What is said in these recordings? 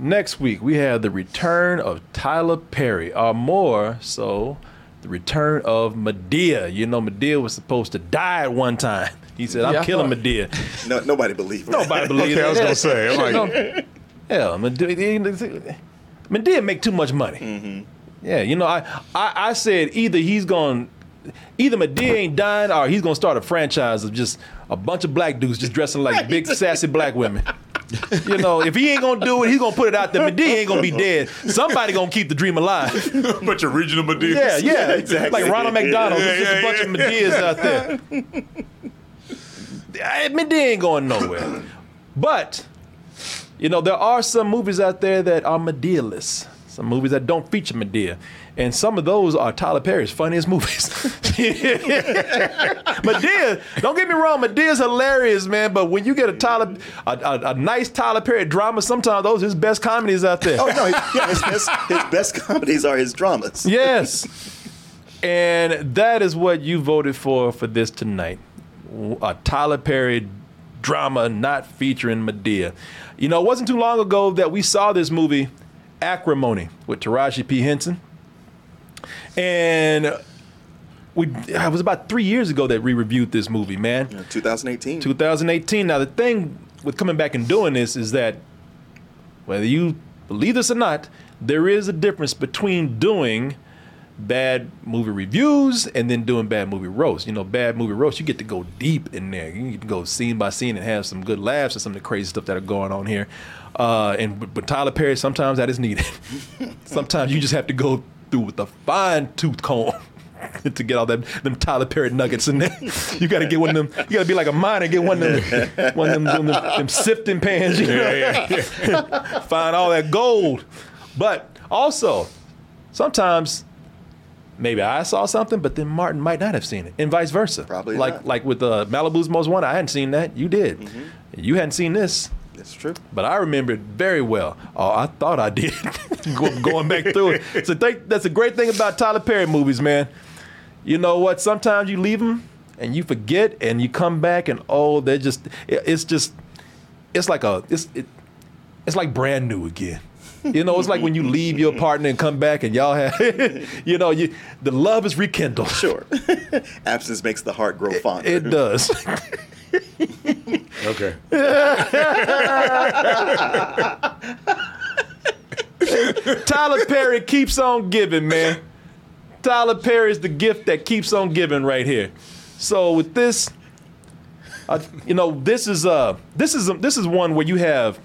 Next week, we have the return of Tyler Perry, or more so, the return of Medea. You know, Medea was supposed to die at one time. He said, I'm Yeah, killing thought- Medea. No, nobody believed it. Nobody believes Okay, I was gonna say, I'm like- Hell, Medea, Medea make too much money. Mm-hmm. Yeah, you know, I, I, I said either he's going, either Medea ain't dying or he's going to start a franchise of just a bunch of black dudes just dressing like big sassy black women. You know, if he ain't gonna do it, he's gonna put it out there. Medea ain't gonna be dead. Somebody gonna keep the dream alive. A bunch of regional Medeas. Yeah, yeah, exactly. Like Ronald McDonald, Yeah, there's just a bunch of Medeas out there. Medea ain't going nowhere. But you know, there are some movies out there that are Medea-less. Some movies that don't feature Medea. And some of those are Tyler Perry's funniest movies. Medea, don't get me wrong, Medea's hilarious, man. But when you get a Tyler, a, a, a nice Tyler Perry drama, sometimes those are his best comedies out there. Oh no, his, yeah, his best, his best comedies are his dramas. Yes. And that is what you voted for for this tonight. A Tyler Perry drama not featuring Medea. You know, it wasn't too long ago that we saw this movie, Acrimony, with Taraji P. Henson. And we it was about three years ago that we reviewed this movie, man. 2018. 2018. Now, the thing with coming back and doing this is that whether you believe this or not, there is a difference between doing bad movie reviews and then doing bad movie roast. You know, bad movie roast, you get to go deep in there. You to go scene by scene and have some good laughs at some of the crazy stuff that are going on here. Uh, and but Tyler Perry, sometimes that is needed. sometimes you just have to go through with a fine tooth comb. to get all that them Tyler Perry nuggets in there. You gotta get one of them. You gotta be like a miner, get one of them, one of them, them, them, them sifting pans. You know? Find all that gold. But also, sometimes maybe I saw something, but then Martin might not have seen it, and vice versa. Probably like not. like with uh, Malibu's Most Wanted, I hadn't seen that. You did. You hadn't seen this. That's true. But I remember it very well. Oh, I thought I did. Going back through it. So think that's a great thing about Tyler Perry movies, man. You know what? Sometimes you leave them and you forget, and you come back, and oh, they're just. it- It's just. It's like a. It's it, It's like brand new again. You know, it's like when you leave your partner and come back, and y'all have. you know, you the love is rekindled. Sure. Absence makes the heart grow fonder. It does. Okay. Tyler Perry keeps on giving, man. Tyler Perry is the gift that keeps on giving right here. So with this, uh, you know, this is uh this is this is one where you have,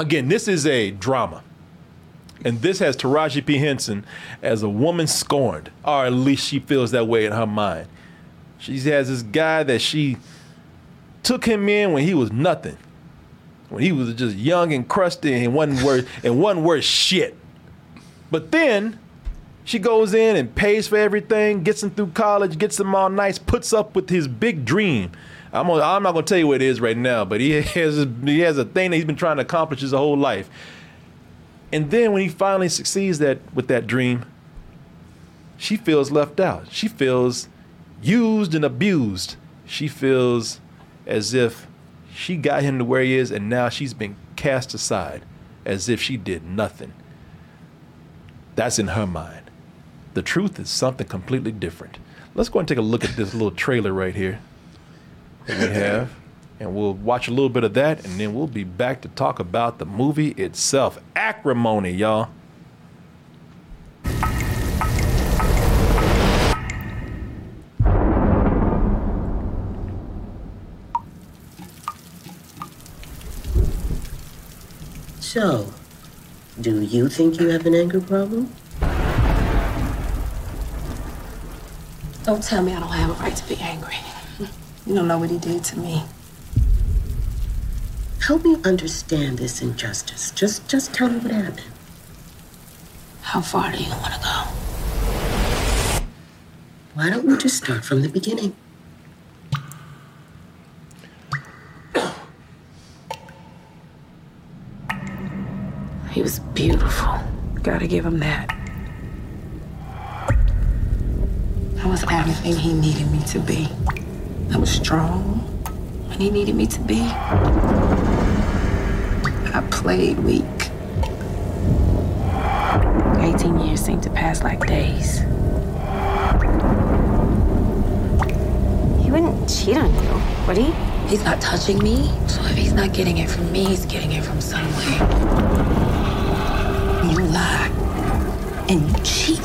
again, this is a drama, and this has Taraji P Henson as a woman scorned, or at least she feels that way in her mind. She has this guy that she took him in when he was nothing when he was just young and crusty and wasn't worth and wasn't worth shit. But then she goes in and pays for everything, gets him through college, gets him all nice, puts up with his big dream. I'm, gonna, I'm not gonna tell you what it is right now, but he has he has a thing that he's been trying to accomplish his whole life. And then when he finally succeeds that with that dream, she feels left out. She feels used and abused. She feels as if she got him to where he is and now she's been cast aside as if she did nothing. That's in her mind. The truth is something completely different. Let's go and take a look at this little trailer right here that we have. And we'll watch a little bit of that, and then we'll be back to talk about the movie itself. Acrimony, y'all. So, do you think you have an anger problem? Don't tell me I don't have a right to be angry. You don't know what he did to me. Help me understand this injustice. Just just tell me what happened. How far do you want to go? Why don't we just start from the beginning? He was beautiful. Gotta give him that. I was everything he needed me to be. I was strong when he needed me to be. I played weak. 18 years seemed to pass like days. He wouldn't cheat on you, would he? He's not touching me, so if he's not getting it from me, he's getting it from somewhere. You lie and you cheat.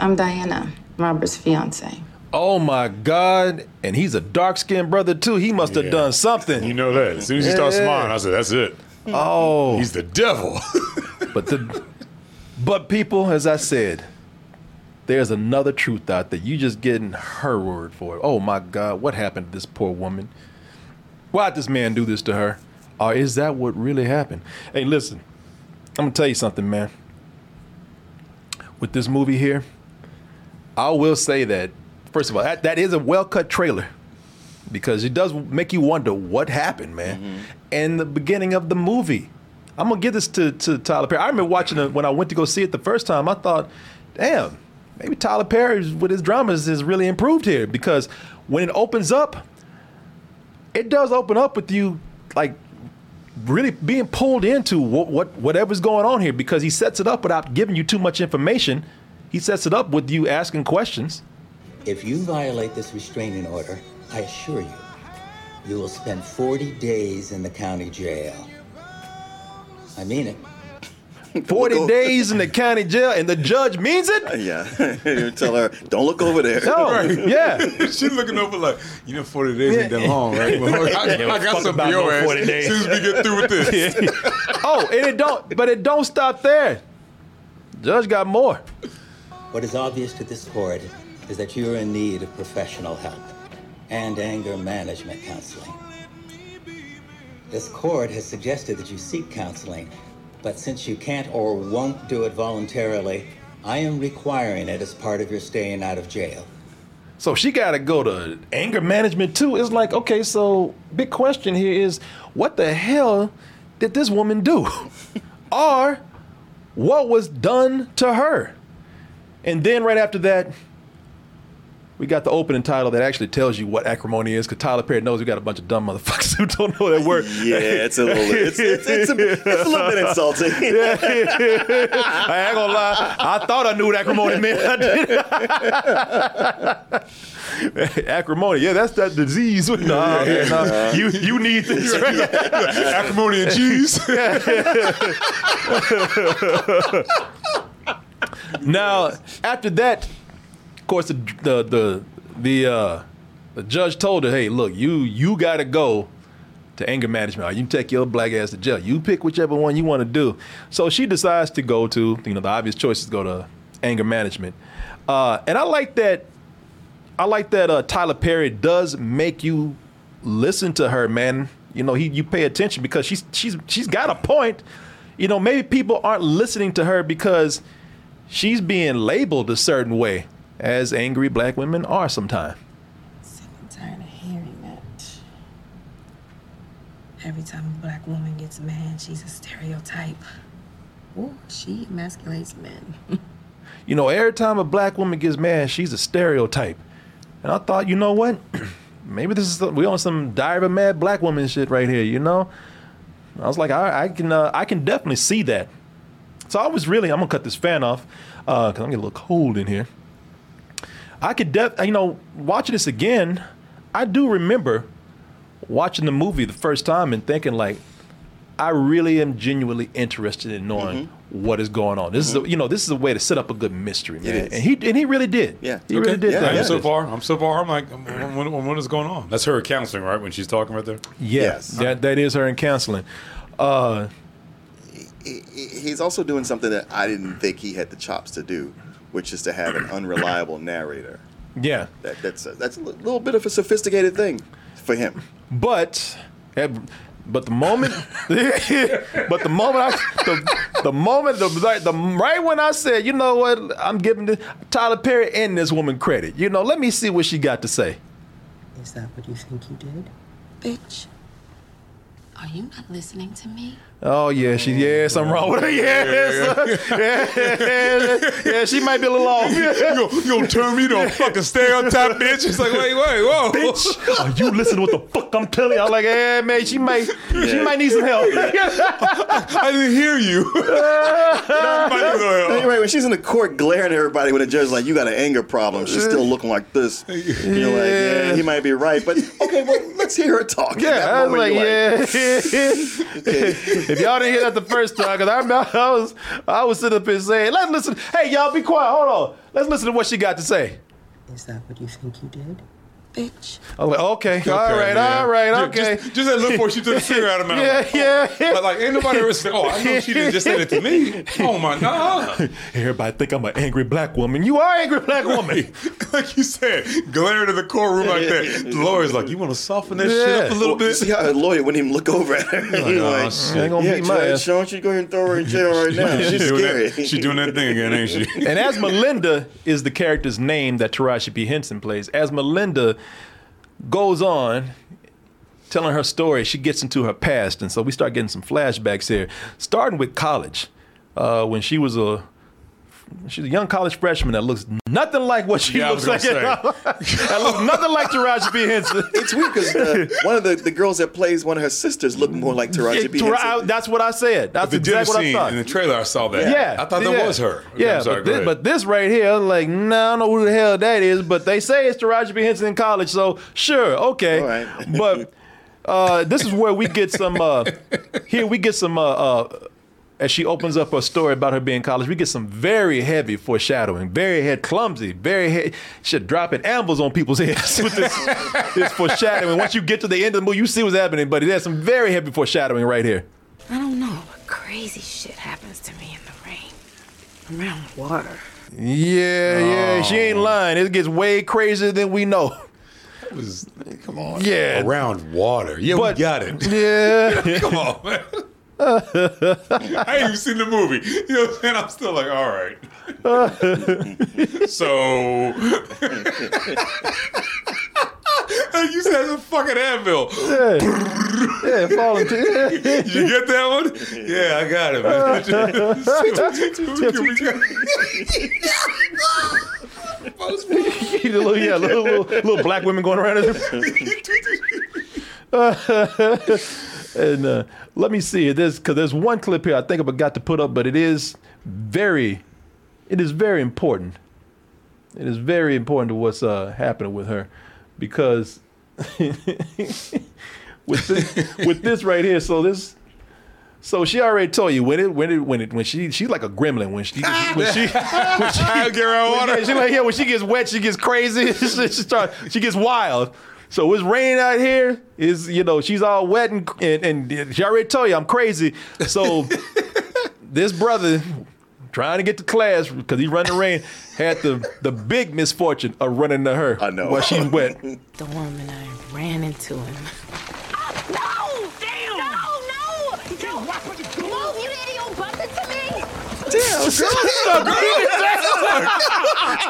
I'm Diana, Robert's fiance. Oh my God! And he's a dark skinned brother too. He must have Yeah. done something. You know that. As soon as he starts smiling, I said, "That's it. oh, He's the devil." but the but people, as I said, there's another truth out there. You just getting her word for it. Oh my God, what happened to this poor woman? Why'd this man do this to her? Or is that what really happened? Hey, listen, I'm gonna tell you something, man. With this movie here, I will say that first of all, that, that is a well cut trailer because it does make you wonder what happened, man. Mm-hmm. And the beginning of the movie. I'm gonna give this to, to Tyler Perry. I remember watching it when I went to go see it the first time. I thought, damn, maybe Tyler Perry with his dramas is really improved here because when it opens up, it does open up with you like really being pulled into what, what whatever's going on here because he sets it up without giving you too much information. He sets it up with you asking questions. If you violate this restraining order, I assure you, you will spend 40 days in the county jail. I mean it. 40 Look days in the county jail, and the judge means it? Uh, yeah. you tell her, don't look over there. No, yeah. She's looking over like, you know, 40 days ain't that long, right? Well, I, I got fuck something about for your ass 40 as days. soon as we get through with this. Oh, and it don't, but it don't stop there. Judge got more. What is obvious to this court is that you are in need of professional help and anger management counseling. This court has suggested that you seek counseling, but since you can't or won't do it voluntarily, I am requiring it as part of your staying out of jail. So she got to go to anger management too. It's like, okay, so big question here is what the hell did this woman do? or what was done to her? And then right after that, we got the opening title that actually tells you what acrimony is because Tyler Perry knows we got a bunch of dumb motherfuckers who don't know that word. Yeah, it's a little, it's, it's, it's, a, it's a little bit insulting. I ain't gonna lie. I thought I knew what acrimony meant. I did. acrimony, yeah, that's that disease. No, yeah, no. You you need this. Acrimony and cheese. Now, after that, of course, the the the the, uh, the judge told her, "Hey, look, you you got to go to anger management. You take your black ass to jail. You pick whichever one you want to do." So she decides to go to you know the obvious choice is go to anger management, uh, and I like that. I like that uh, Tyler Perry does make you listen to her, man. You know, he you pay attention because she's she's she's got a point. You know, maybe people aren't listening to her because she's being labeled a certain way, as angry black women are sometimes. Sick and tired of hearing that. Every time a black woman gets mad, she's a stereotype. Ooh, she emasculates men. You know, every time a black woman gets mad, she's a stereotype. And I thought, you know what? Maybe this is we on some diary of a mad black woman shit right here. You know, I was like, I, I can uh, I can definitely see that. So I was really I'm gonna cut this fan off uh, because I'm getting a little cold in here. I could def you know watching this again, I do remember watching the movie the first time and thinking like, I really am genuinely interested in knowing what is going on. This is a, you know this is a way to set up a good mystery, man. And he and he really did. Yeah. he really did. Yeah, that. I'm so far. I'm so far. I'm like, when, when, when is going on? That's her counseling, right? When she's talking right there. Yeah, Yes. that that is her in counseling. Uh, He- he- He's also doing something that I didn't think he had the chops to do, which is to have an unreliable narrator. yeah, That, that's a, that's a little bit of a sophisticated thing for him. but eh, But the moment, but the moment I, the, the moment, the, the right when I said, you know what, I'm giving this, Tyler Perry and this woman credit. You know, let me see what she got to say. Is that what you think you did? Bitch, are you not listening to me? Oh yeah, she yeah, oh, something wrong with her. Yeah, yeah, yeah, yeah, she might be a little off. you, gonna, you gonna turn me to a fucking stereotype bitch? It's like, wait, wait, whoa. Bitch, are you listening to what the fuck I'm telling you? I'm like, yeah, man, she might, she might need some help. I didn't hear you. Might need some help. Anyway, when she's in the court glaring at everybody when the judge's like, you got an anger problem, she's still looking like this. You're like, yeah, he might be right. But okay, well, let's hear her talk. In that Yeah, I was like, you're yeah. if y'all didn't hear that the first time, because I remember I was, I was sitting up here saying, let's listen. Hey, y'all, be quiet. Hold on. Let's listen to what she got to say. Is that what you think you did? Bitch. I'm like, okay, all Okay, right, man. all right, Ju- okay. Just, just that look before she took the cigarette out of my mouth. yeah, oh, yeah. But like, ain't nobody ever said, "Oh, I know she didn't just say that to me." Oh my god! Everybody think I'm an angry black woman. You are angry black woman. like you said, glaring in the courtroom like that. The lawyer's like, "You want to soften that shit up a little Well, bit?" See how the lawyer wouldn't even look over at her. He's "Oh, like, shit." ain't gonna yeah, beat my ass. Why don't you go ahead and throw her in jail right now? She's scary. that, she doing that thing again, ain't she? And as Melinda is the character's name that Taraji P. Henson plays, as Melinda goes on telling her story, she gets into her past. And so we start getting some flashbacks here, starting with college, uh, when she was a She's a young college freshman that looks nothing like what she Yeah, looks like. gonna that looks nothing like Taraji P. Henson. It's weird because uh, one of the, the girls that plays one of her sisters look more like Taraji P. Tara- Henson. that's what I said. That's exactly what I scene thought. in the trailer, I saw that. Yeah, I thought that yeah. was her. Yeah, I'm sorry, but, this, but this right here, I'm like, nah, I don't know who the hell that is, but they say it's Taraji P. Henson in college, so sure, okay. All right. but uh, this is where we get some. Uh, here we get some. Uh, uh, as she opens up her story about her being in college, we get some very heavy foreshadowing, very head clumsy, very head, shit dropping ambles on people's heads with this, this foreshadowing. Once you get to the end of the movie, you see what's happening, but there's some very heavy foreshadowing right here. I don't know, but crazy shit happens to me in the rain. Around water. Yeah, yeah, she ain't oh. lying. It gets way crazier than we know. It was, come on. Yeah. Around water. Yeah, But- we got it. Yeah. Come on, man. I ain't even seen the movie. You know what I'm saying? I'm still like, all right. so. Like you said, it's a fucking anvil. yeah, yeah, falling to Did you get that one? Yeah, I got it, man. little, yeah, little, little, little black women going around. And uh, let me see this because there's one clip here I think I forgot to put up, but it is very, it is very important. It is very important to what's uh, happening with her because with this, with this right here. So this. So she already told you when it when it when it when she she's like a gremlin when she when she when she Get around water. yeah, she like yeah when she gets wet she gets crazy she, she start she gets wild. So it's raining out here. Is you know she's all wet and, and and she already told you I'm crazy. So this brother trying to get to class because he run the rain had the the big misfortune of running to her. I know. while she's wet. The woman I ran into him. No! Damn! No, no! No! Move, you idiot! Bump into me! Damn, stop beating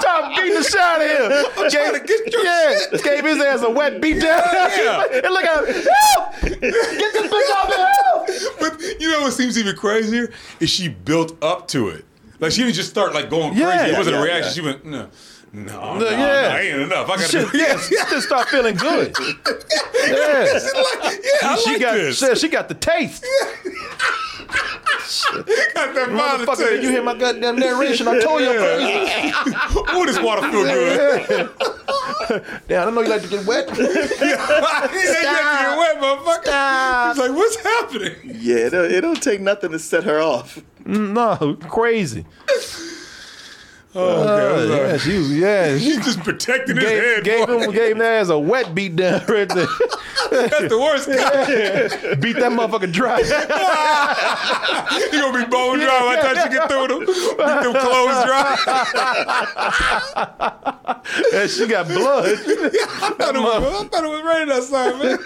Stop beating the shit out of him. I'm trying to get your yeah, gave his ass a wet beat down. Yeah. and look at him. Help! Get this bitch off! Help! But you know what seems even crazier is she built up to it. Like she didn't just start like going Yeah. crazy. It wasn't Yeah, a reaction. She went no, no, no, No, no, yeah. that ain't enough. I got Shit, to yeah, she just start feeling good. Yeah. yeah, I she like got this. shit, she got the taste. got that Motherfucker, taste. you hear my goddamn narration? I told you I'm crazy. oh, this water feel good. Damn, I don't know you like to get wet. He ain't got to get wet, motherfucker. Stop. He's like, what's happening? Yeah, it don't, it don't take nothing to set her off. Mm, no, crazy. Oh, uh, okay. I'm sorry. yeah, she was. Yeah, she just protecting his gave, head. gave boy. him gave him that as a wet beat down right there. That's the worst guy. beat that motherfucker dry. He gonna be bone dry by the time she get through them. Beat them clothes dry. and she got blood. I thought, it was, I thought it was raining outside, man.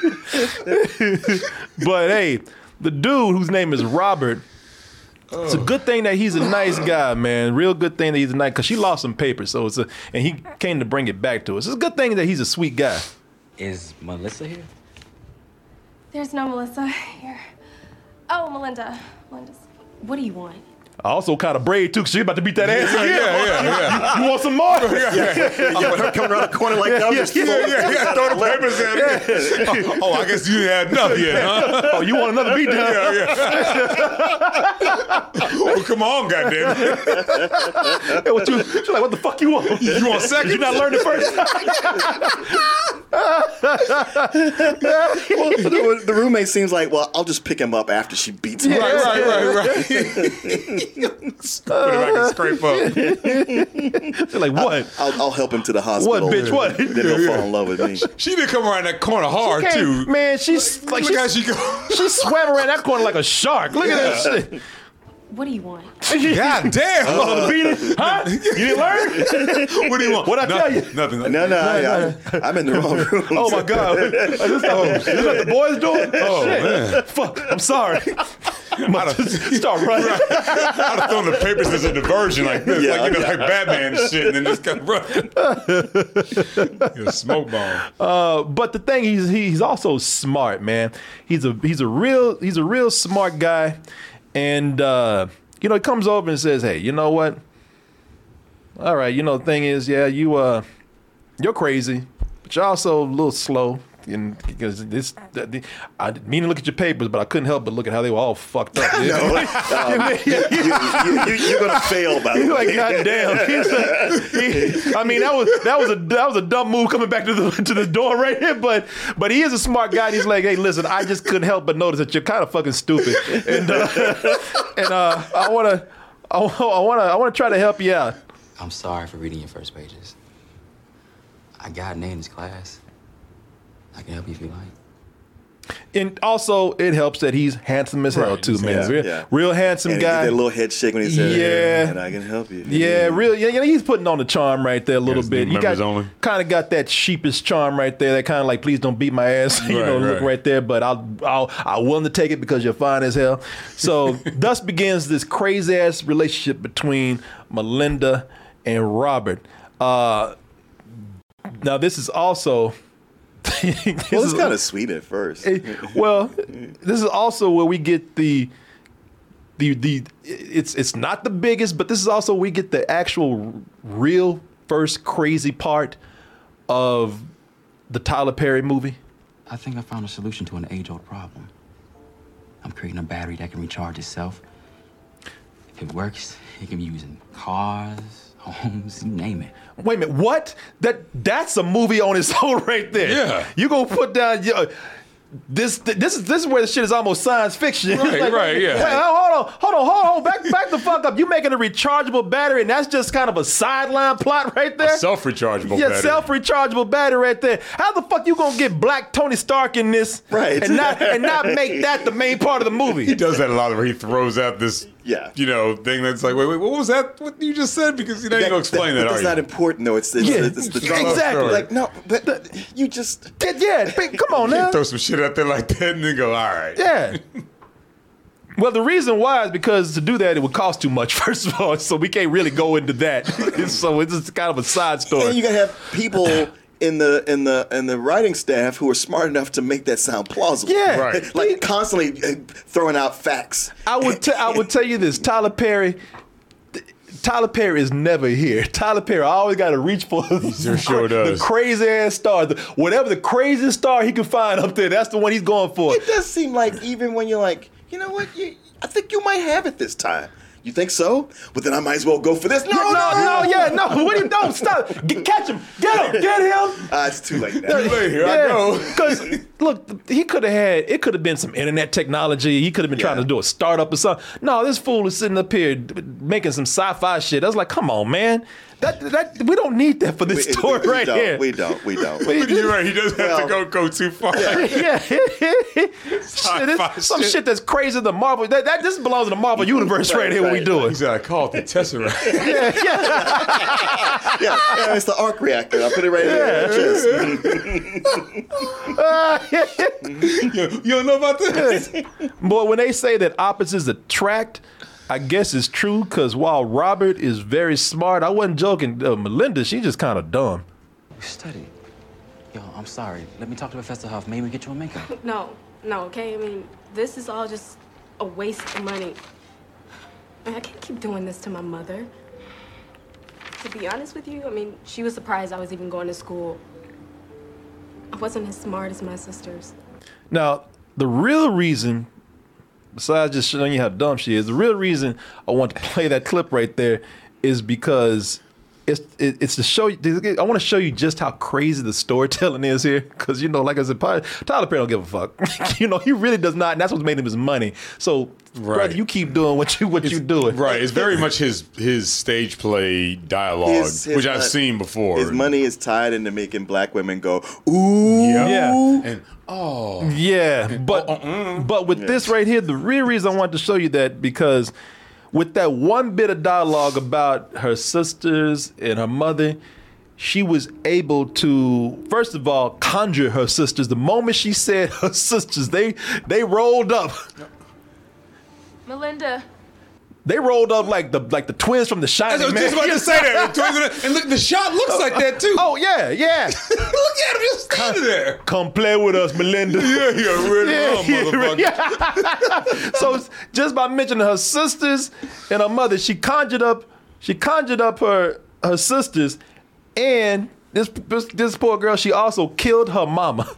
But hey, the dude whose name is Robert. It's a good thing that he's a nice guy, man. Real good thing that he's a nice because she lost some papers, so it's a and he came to bring it back to us. It's a good thing that he's a sweet guy. Is Melissa here? There's no Melissa here. Oh, Melinda. Melinda's. What do you want? I also kind of brave too, because she about to beat that ass. Yeah, yeah, yeah. You, you want some more? Yeah, with her coming around the corner like that, I'm just Yeah, yeah, yeah. Throw the papers in. Oh, oh, I guess you had enough yet, huh? Oh, you want another beat down? Yeah, yeah. well, oh, come on, goddamn it. Hey, what you? She's like, what the fuck you want? You want second? You not learned it first? well, the, the roommate seems like, well, I'll just pick him up after she beats him. Right, right, right, right. Put it back and scrape up. She's like, what? I'll, I'll help him to the hospital. What, bitch, what? Then he'll fall in love with me. She didn't come around that corner hard, too. Man, she's like Look how she's, she go. she swam around that corner like a shark. Look at that shit. What do you want? God damn. Oh, beat it, huh? You didn't learn? what do you want? What'd I tell you? Nothing. No, no, I, I, I'm in the wrong room. Oh my god! Is this, is this what the boys doing? Oh man! Fuck! I'm sorry. Might have start running. I'd have thrown the papers as a diversion like this, Yeah, like you know, yeah. like Batman and shit, and then just kind of run. You're a smoke bomb. Uh, but the thing he's he's also smart, man. He's a he's a real he's a real smart guy, and uh, you know he comes over and says, "Hey, you know what? All right, you know the thing is, yeah, you uh, you're crazy, but you're also a little slow." And because this, the, I didn't mean to look at your papers, but I couldn't help but look at how they were all fucked up. No, um, you, you, you, you're gonna fail by the He's like, way. God damn. He's like, he- I mean, that was that was a that was a dumb move coming back to the to the door right here. But but he is a smart guy. And he's like, hey, listen, I just couldn't help but notice that you're kind of fucking stupid, and uh, and uh, I wanna I wanna I wanna try to help you out. I'm sorry for reading your first pages. I got an A in this class. I can help you if you like. And also, it helps that he's handsome as hell Right, too, man. yeah, real, yeah. real handsome And guy. that little head shake when he said, Yeah. and I can help you." Yeah, real. Yeah, yeah, he's putting on the charm right there a little Yes, bit. You members got only. kind of got that sheepish charm right there. That kind of like, please don't beat my ass, you Right, know, look right. right there. But I'll, I'll, I'm willing to take it because you're fine as hell. So thus begins this crazy ass relationship between Melinda and Robert. Uh, now this is also. this Well, is- it's kind of sweet at first. Eh, well, this is also where we get the the the it's it's not the biggest, but this is also we get the actual real first crazy part of the Tyler Perry movie. I think I found a solution to an age-old problem. I'm creating a battery that can recharge itself. If it works, it can be used in cars, homes, you name it. Wait a minute, what? That that's a movie on its own right there. Yeah. you gonna put down your. This this is this is where the shit is almost science fiction. Right, right, yeah. Hold on, hold on, hold on. Back back the fuck up. You making a rechargeable battery, and that's just kind of a sideline plot right there. Self rechargeable Yeah, battery. self rechargeable battery right there. How the fuck you gonna get Black Tony Stark in this, Right. And not and not make that the main part of the movie. He does that a lot where he throws out this, Yeah. you know, thing that's like, wait, wait, what was that? What you just said? Because you know, you go explain that, but are that's you? not important though. It's, it's, Yeah, it's the exactly. Like no, but you just Yeah, yeah, big- come on now. Throw some shit out there like that and then go, all right. Yeah. Well, the reason why is because to do that it would cost too much, first of all. So we can't really go into that. so it's just kind of a side story. and story. you gotta have people in the in the in the writing staff who are smart enough to make that sound plausible. Yeah. Right. Like constantly uh, throwing out facts. I would t- I would tell you this, Tyler Perry. Tyler Perry is never here. Tyler Perry I always got to reach for the, sure does. the crazy ass star, the, whatever the craziest star he can find up there. That's the one he's going for. It does seem like even when you're like, you know what, you, I think you might have it this time. You think so? But then I might as well go for this. No, no, no, yeah, no. What do you don't stop? Get, catch him, get him, get him. Uh, it's too late now. Too late, here I go. Because look, he could have had. It could have been some internet technology. He could have been trying to do a startup or something. No, this fool is sitting up here making some sci-fi shit. I was like, come on, man. That that we don't need that for this We- story we right don't, here. We don't. We don't. You're right. He doesn't have to go go too far. yeah, shit, some shit. that's crazy. The Marvel that, that this belongs in the Marvel universe right, here. What we doing? He's like, I call it the Tesseract. yeah, yeah. yeah, yeah, it's the arc reactor. I put it right here. Yeah. you, don't know about this? Boy, when they say that opposites attract, I guess it's true because while Robert is very smart, I wasn't joking. Uh, Melinda, she just kind of dumb. You study. Yo, I'm sorry. Let me talk to Professor Huff. Maybe we get you a makeup. No, no, okay? I mean, this is all just a waste of money. I, mean, I can't keep doing this to my mother. To be honest with you, I mean, she was surprised I was even going to school. I wasn't as smart as my sisters. Now, the real reason, besides just showing you how dumb she is, the real reason I want to play that clip right there is because it's it, it's to show you. I want to show you just how crazy the storytelling is here. Because you know, like I said, Tyler Perry don't give a fuck. you know, he really does not. And that's what's made him his money. So, brother, you keep doing what you what you doing. Right. It's very much his his stage play dialogue, His- his which I've mon- seen before. His money is tied into making black women go ooh. Yeah. And oh. Yeah, but uh-uh. but with this right here, the real reason I wanted to show you that because with that one bit of dialogue about her sisters and her mother, she was able to first of all conjure her sisters. The moment she said her sisters, they they rolled up. Melinda. They rolled up like the like the twins from The I Shining. was man. just about to say that. The And look, the shot looks like that too. Oh yeah, yeah. look at him just standing there. Come play with us, Melinda. Yeah, yeah, ready Yeah, on, motherfucker. yeah. so just by mentioning her sisters and her mother, she conjured up, she conjured up her her sisters, and this this, this poor girl, she also killed her mama.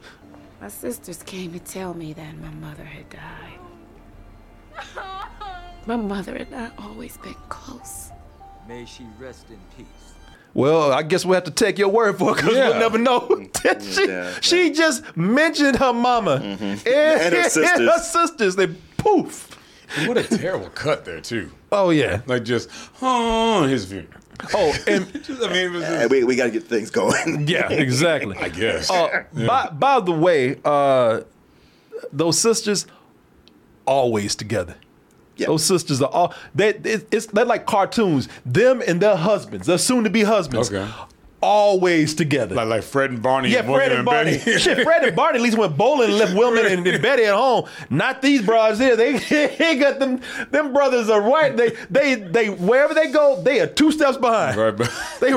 My sisters came to tell me that my mother had died. Oh. My mother and I always been close. May she rest in peace. Well, I guess we'll have to take your word for it because Yeah. we'll never know. she, she just mentioned her mama and, And her sisters. her sisters. They poof. What a terrible cut there too. Oh yeah. Like just oh his view. Oh, and I mean, it was Uh, we we got to get things going. Yeah, exactly. I guess. Uh, Yeah. by, by the way, uh, those sisters always together. Those sisters are all they it, it's they're like cartoons. Them and their husbands, their soon to be husbands, Okay. always together. Like like Fred and Barney. yeah, and Fred and Barney. Betty. Shit, Fred and Barney at least went bowling and left Wilma and, and Betty at home. Not these broads here. They, they got them. Them brothers are right. They they they wherever they go, they are two steps behind. Right, They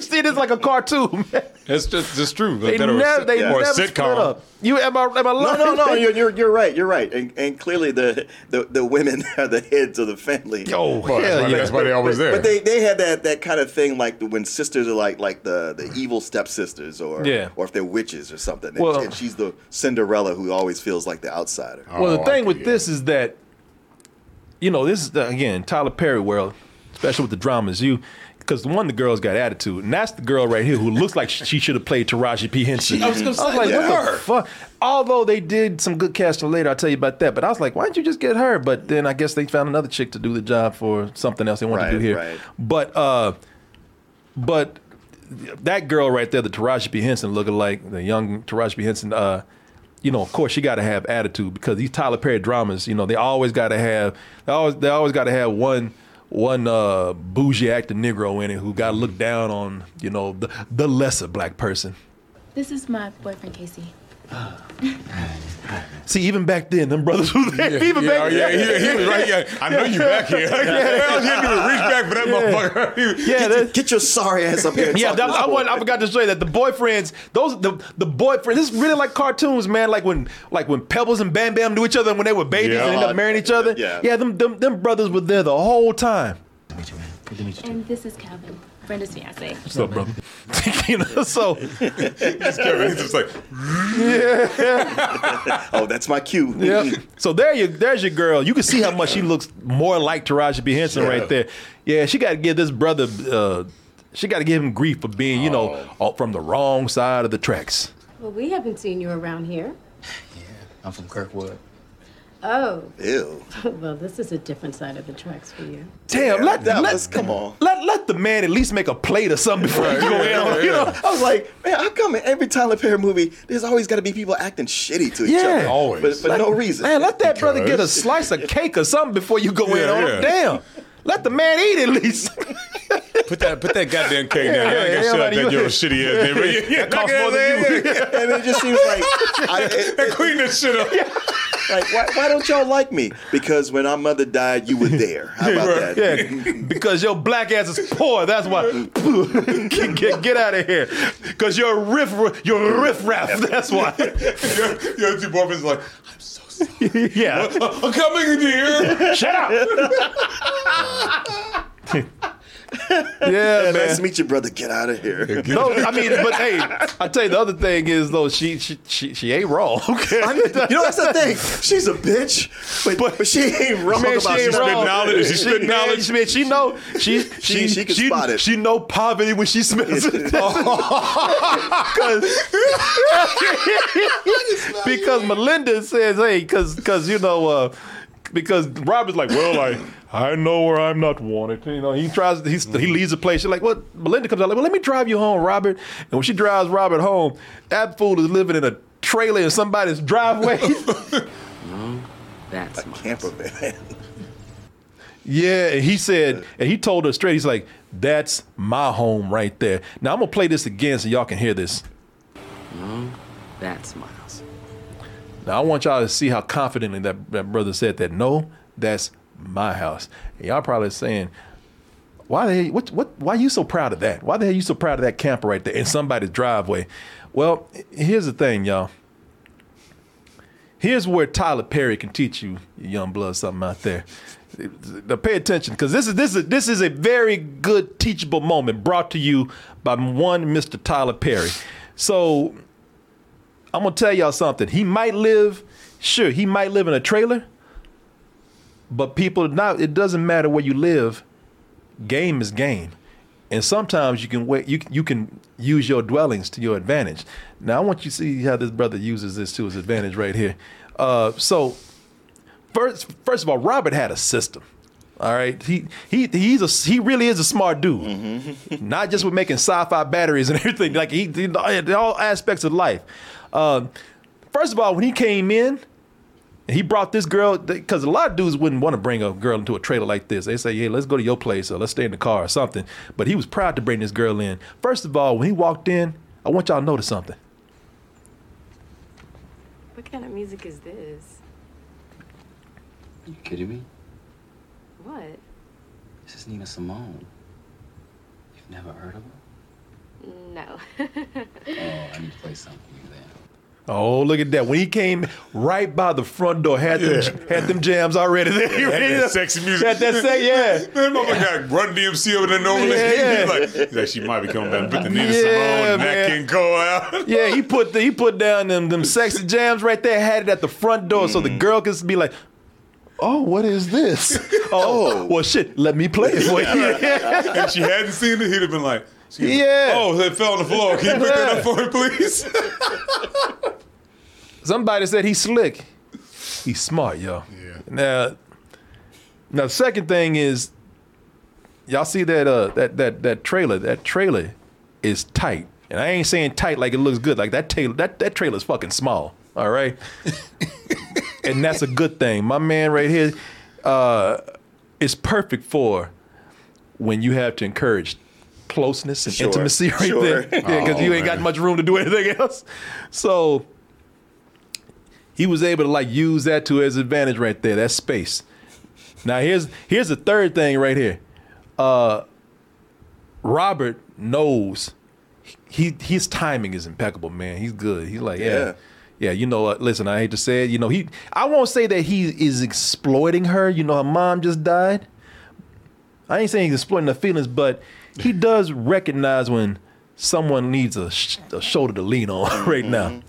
see this like a cartoon. Man. it's just it's true. They That or a never they a never sitcom. split up. You am I am I No, lying? no, no. You're, you're you're right. You're right. And, and clearly the, the the women are the heads of the family. Oh, Well, that's why- that's why they always but, there. But they they had that that kind of thing like when sisters are like like the the evil stepsisters or Yeah. or if they're witches or something. And, Well- and she's the Cinderella who always feels like the outsider. Oh, well, the thing with this is that, you know, this is the, again Tyler Perry world, especially with the dramas. You, because one of the girls got attitude, and that's the girl right here who looks like she should have played Taraji P Henson. I was gonna say, like, what her. the fuck? Although they did some good casting later, I'll tell you about that. But I was like, why didn't you just get her? But then I guess they found another chick to do the job for something else they wanted to do here. right. But uh, but that girl right there, the Taraji P Henson looking like the young Taraji P Henson. Uh, you know, of course, she got to have attitude because these Tyler Perry dramas, you know, they always got to have, they always, they always got to have one, one uh, bougie actor Negro in it who got to look down on, you know, the the lesser black person. This is my boyfriend, Casey. See, even back then, them brothers was there. Yeah, even yeah, back oh, yeah, then. he, he was right. Yeah, I know you back here. Yeah, you had to do was reach back for that motherfucker. He- Yeah, that- Get your sorry ass up here. Yeah, that, I, want. I forgot to say that the boyfriends, those the the boyfriend. This is really like cartoons, man. Like when like when Pebbles and Bam Bam knew each other when they were babies Yeah. and ended up marrying each other. Yeah. yeah. Them, them them brothers were there the whole time. And this is Calvin, Brenda's fiance. What's up, brother? you know, so He's Kevin. He's just like, yeah. oh, that's my cue. yeah. So there you there's your girl. You can see how much she looks more like Taraji P Henson Yeah. right there. Yeah, she got to give this brother. Uh, she got to give him grief for being, you know, Oh. from the wrong side of the tracks. Well, we haven't seen you around here. Yeah, I'm from Kirkwood. Oh. Ew. Well, this is a different side of the tracks for you. Damn, let, that let, was- come on. Let let the man at least make a plate or something before you go in on, you know. I was like, man, I come in every Tyler Perry movie, there's always got to be people acting shitty to each Yeah. other? Always. But for Let- no reason. Man, let that brother get a slice of cake or something before you go in on yeah. him. Damn. Let the man eat at least. Put that put that goddamn cake down. I ain't yeah, got shit like that you- your shitty ass neighbor. Yeah, yeah, That costs more than you. and it just seems like, I, it, And clean that shit up. like why, why don't y'all like me? Because when our mother died, you were there. How about Right. that? Yeah, because your black ass is poor. That's why. get, get, get out of here. Because you're riff, you're riff raff. That's why. your, your two boyfriends like, I'm so sorry. yeah. I'm coming, dear. Shut up. yeah, man. nice to meet you, brother. Get out of here. No, I mean, but hey, I tell you the other thing is though she she she, she ain't wrong. Okay, I mean, you know that's the thing. She's a bitch, but, but, she ain't wrong Man, about she ain't wrong. knowledge. She spit man, knowledge. Man, she know she she she can spot it. She know poverty when she smells it. because Melinda says, "Hey, because because you know." uh because Robert's like, well, I I know where I'm not wanted. You know, he tries, he's, he leaves the place. She's like, what? Melinda comes out like, well, let me drive you home, Robert. And when she drives Robert home, that fool is living in a trailer in somebody's driveway. That's my Camper van. Yeah, and he said, and he told her straight, he's like, that's my home right there. Now I'm gonna play this again so y'all can hear this. That's my house. Now I want y'all to see how confidently that, that brother said that. No, that's my house. And y'all probably saying, why the hell, what, what, why you so proud of that? Why the hell are you so proud of that camper right there in somebody's driveway? Well, here's the thing, y'all. Here's where Tyler Perry can teach you, you young blood, something out there. Now pay attention, because this is this is this is a very good teachable moment brought to you by one Mr. Tyler Perry. So I'm gonna tell y'all something. He might live, sure, he might live in a trailer, but people now it doesn't matter where you live. Game is game, and sometimes you can wait. You you can use your dwellings to your advantage. Now I want you to see how this brother uses this to his advantage right here. Uh, so first, first of all, Robert had a system. All right, he he he's a he really is a smart dude. Not just with making sci-fi batteries and everything. Like he, he all aspects of life. Uh, first of all, when he came in, he brought this girl because a lot of dudes wouldn't want to bring a girl into a trailer like this. They say, "Hey, let's go to your place or let's stay in the car or something." But he was proud to bring this girl in. First of all, when he walked in, I want y'all to notice something. What kind of music is this? Are you kidding me? What? This is Nina Simone. You've never heard of her? No. Oh, I need to play something for you then. Oh, look at that! When he came right by the front door, had them had them jams already there. Had that sexy music. Had that sex, yeah. Man, motherfucker got Run DMC over there normally. Yeah, yeah. He's like, he's like, she might be coming back and put the Nina Yeah, Simone and Nat man. King Cole out. Yeah, he put the, he put down them them sexy jams right there. Had it at the front door so the mm. girl could be like, "Oh, what is this? Oh, oh, well, shit. Let me play it for you." and she hadn't seen it, he'd have been like, excuse me. Yeah. Oh, it fell on the floor. Can you pick that up for me, please? Somebody said he's slick. He's smart, yo. Yeah. Now, now the second thing is, y'all see that uh that that that trailer? That trailer is tight, and I ain't saying tight like it looks good. Like that trailer that that trailer is fucking small. All right, and that's a good thing. My man right here, uh, is perfect for when you have to encourage closeness and Sure, intimacy right sure. there. Yeah, because Oh, you ain't got much room to do anything else. So he was able to like use that to his advantage right there, that space. Now here's here's the third thing right here. Uh Robert knows he his timing is impeccable, man. He's good. He's like, yeah. Yeah. Yeah, you know what? Listen, I hate to say it. You know, he I won't say that he is exploiting her. You know, her mom just died. I ain't saying he's exploiting her feelings, but he does recognize when someone needs a, sh- a shoulder to lean on right now. Mm-hmm.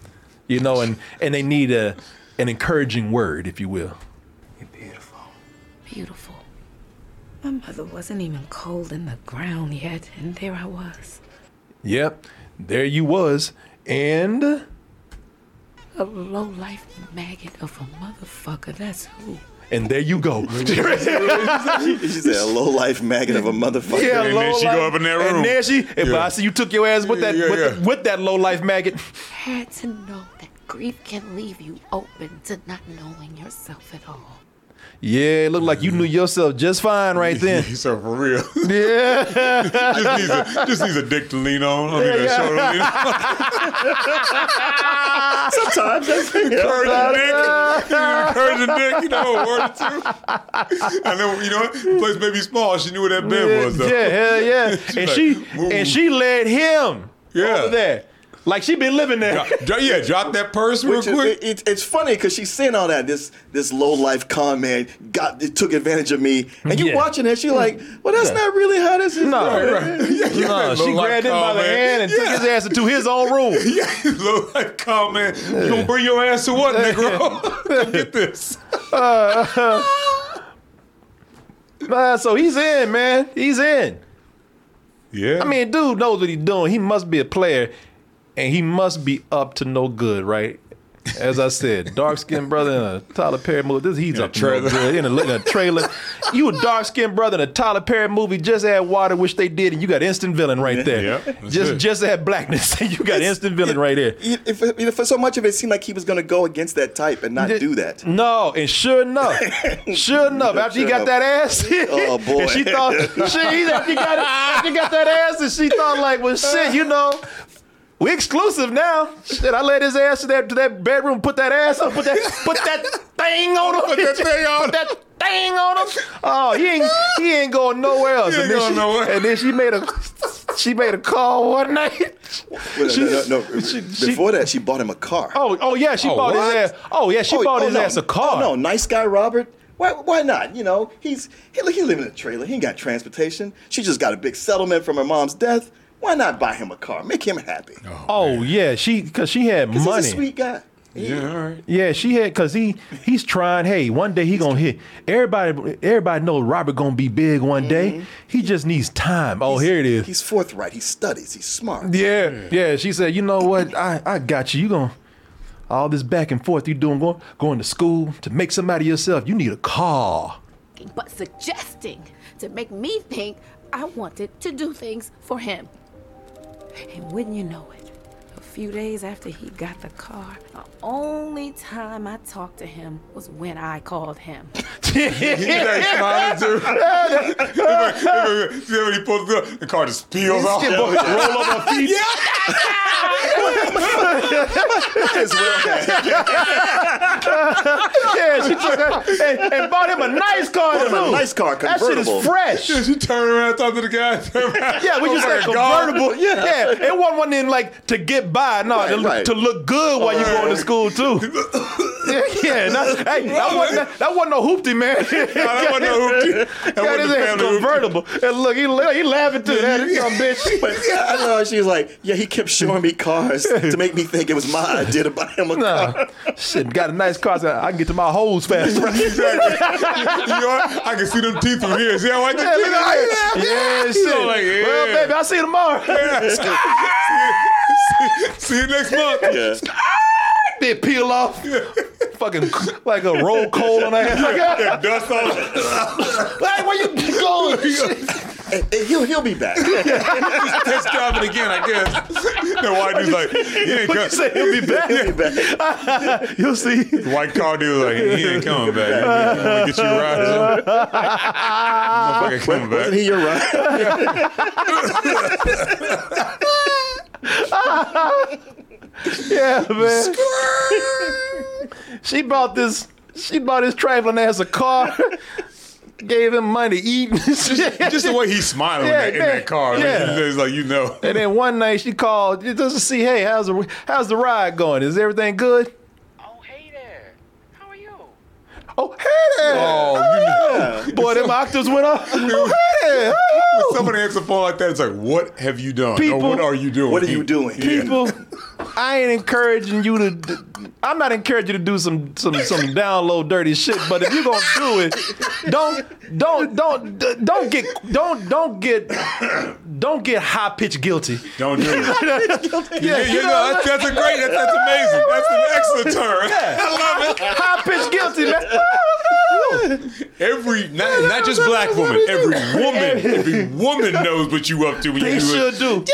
You know, and and they need a an encouraging word, if you will. You're beautiful. Beautiful. My mother wasn't even cold in the ground yet, and there I was. Yep, there you was, and A low-life maggot of a motherfucker. That's who. And there you go. she said a low life maggot of a motherfucker. Yeah, And then she life- go up in that room. And there she, and but Yeah. I see you took your ass with that Yeah, with, yeah. The, with that low life maggot. Had to know that grief can leave you open to not knowing yourself at all. Yeah, it looked like you knew yourself just fine right then. so for real. Yeah. just, needs a, just needs a dick to lean on. I mean, Yeah, shoulder to lean on. Sometimes that's encouraging dick. encouraging dick, you know, a word or two. And then, you know? The place may be small. She knew where that bed was, though. yeah, hell yeah. And like, she and she led him Yeah. over there. Like she been living there. Dro- yeah, drop that purse real Which is, quick. it, it- it's funny because she's saying all that. This this low life con man got it took advantage of me, and you Yeah. watching it. She's like, well, that's not really how this is. No, going. no, she grabbed him by the man. hand and took his ass into his own room. yeah, low life con man. You gonna bring your ass to what, Negro? Come get this. Uh, uh, so he's in, man. He's in. Yeah. I mean, dude knows what he's doing. He must be a player, and he must be up to no good, right? As I said, dark skinned brother in a Tyler Perry movie. This he's up to no trailer. good in a, in a trailer. You a dark skinned brother in a Tyler Perry movie. Just add water, which they did, and you got instant villain right there. Yeah, just it. just add blackness, and you got instant villain right there. It- If, if, for so much of it seemed like he was going to go against that type and not do that. No, and sure enough, sure enough, after he got that ass, Oh, boy. and she thought she after he got after he got that ass, and she thought like, well, shit, you know, we exclusive now. Shit, I let his ass to that to that bedroom, put that ass on, put that put that thing on him, Put that thing on put that thing on him. Oh, he ain't he ain't going nowhere else. He ain't and, then going she, nowhere. and then she made a she made a call one night. Well, She- no, no, no. she- she- Before that, she bought him a car. Oh, oh yeah, she Oh, bought what? his ass. Oh yeah, she Oh, bought oh, his no. ass a car. Oh, no, nice guy Robert. Why, why not? You know, he's he, he live in a trailer. He ain't got transportation. She just got a big settlement from her mom's death. Why not buy him a car? Make him happy. Oh, oh yeah, she because she had 'Cause money. He's a sweet guy. Yeah, all right. Yeah, she had because he he's trying. Hey, one day he gonna hit. Everybody everybody knows Robert gonna be big one day. Mm-hmm. He just needs time. Oh, here it is. He's forthright. He studies. He's smart. Yeah, yeah. She said, you know what? I I got you. You gonna all this back and forth you doing going going to school to make somebody yourself. You need a car. But suggesting to make me think I wanted to do things for him. And wouldn't you know it? A few days after he got the car, the only time I talked to him was when I called him. He's like smiling too. See when he pulls up, the car just peels off. Roll up her feet. As well. yeah, she took her and, and bought him a nice car Bought him a too. nice car, That shit is fresh. Yeah, she turned around talked to the guy. turned around, Yeah, we just oh said motherfucker convertible. Yeah. yeah, it wasn't one in like to get by. No, Right, to, look- right. to look good while you going to school too. yeah, yeah that, hey, that wasn't that, that wasn't no hoopty man. that wasn't no hoopty. That Got wasn't his the ass hoopty. convertible. And look, he he laughing too. That some bitch. But I know she was like, yeah, he kept showing me cars to make me think it was my idea to buy him a Nah, car. shit, got a nice car. So I can get to my hoes faster. Exactly. you know what? I can see them teeth through here. See how white the Yeah, teeth look at are? Yeah, shit. know, like, yeah. Well, baby, I'll see you tomorrow. see, see you next month. Yeah. They peel off. Fucking like a roll coal on that. Like, Yeah, dust all hey, where you going? And, and he'll he'll be back. Test drive it again, I guess. The white dude's like, he ain't coming. Say he'll be back. He'll be back. You'll see. The white car dude like, he ain't coming back. I'm gonna get you a ride. Motherfucker coming back. Wasn't he your ride? Yeah, man. she bought this. She bought his traveling ass a car. Gave him money to eat. Just, just the way he's smiling Yeah, in, that, in that car. Like, Yeah. It's like, you know. And then one night she called just to see, hey, how's the how's the ride going? Is everything good? Oh, hey there. How are you? Oh, hey there. Oh, oh you. Boy, them octaves went off. Oh, hey there. When Oh. somebody answers the phone like that, it's like, what have you done? People- or what are you doing? What are you doing? People, I ain't encouraging you to. I'm not encouraging you to do some some some down low dirty shit. But if you're gonna do it, don't don't don't don't get don't don't get don't get high pitched guilty. Don't do it. yeah, you know, that's, that's a great. That's, that's amazing. That's an excellent term. Yeah. I love it. High pitched guilty, man. Every not, not just black woman, every woman, every woman knows what you up to when They you do should it. do. Yeah,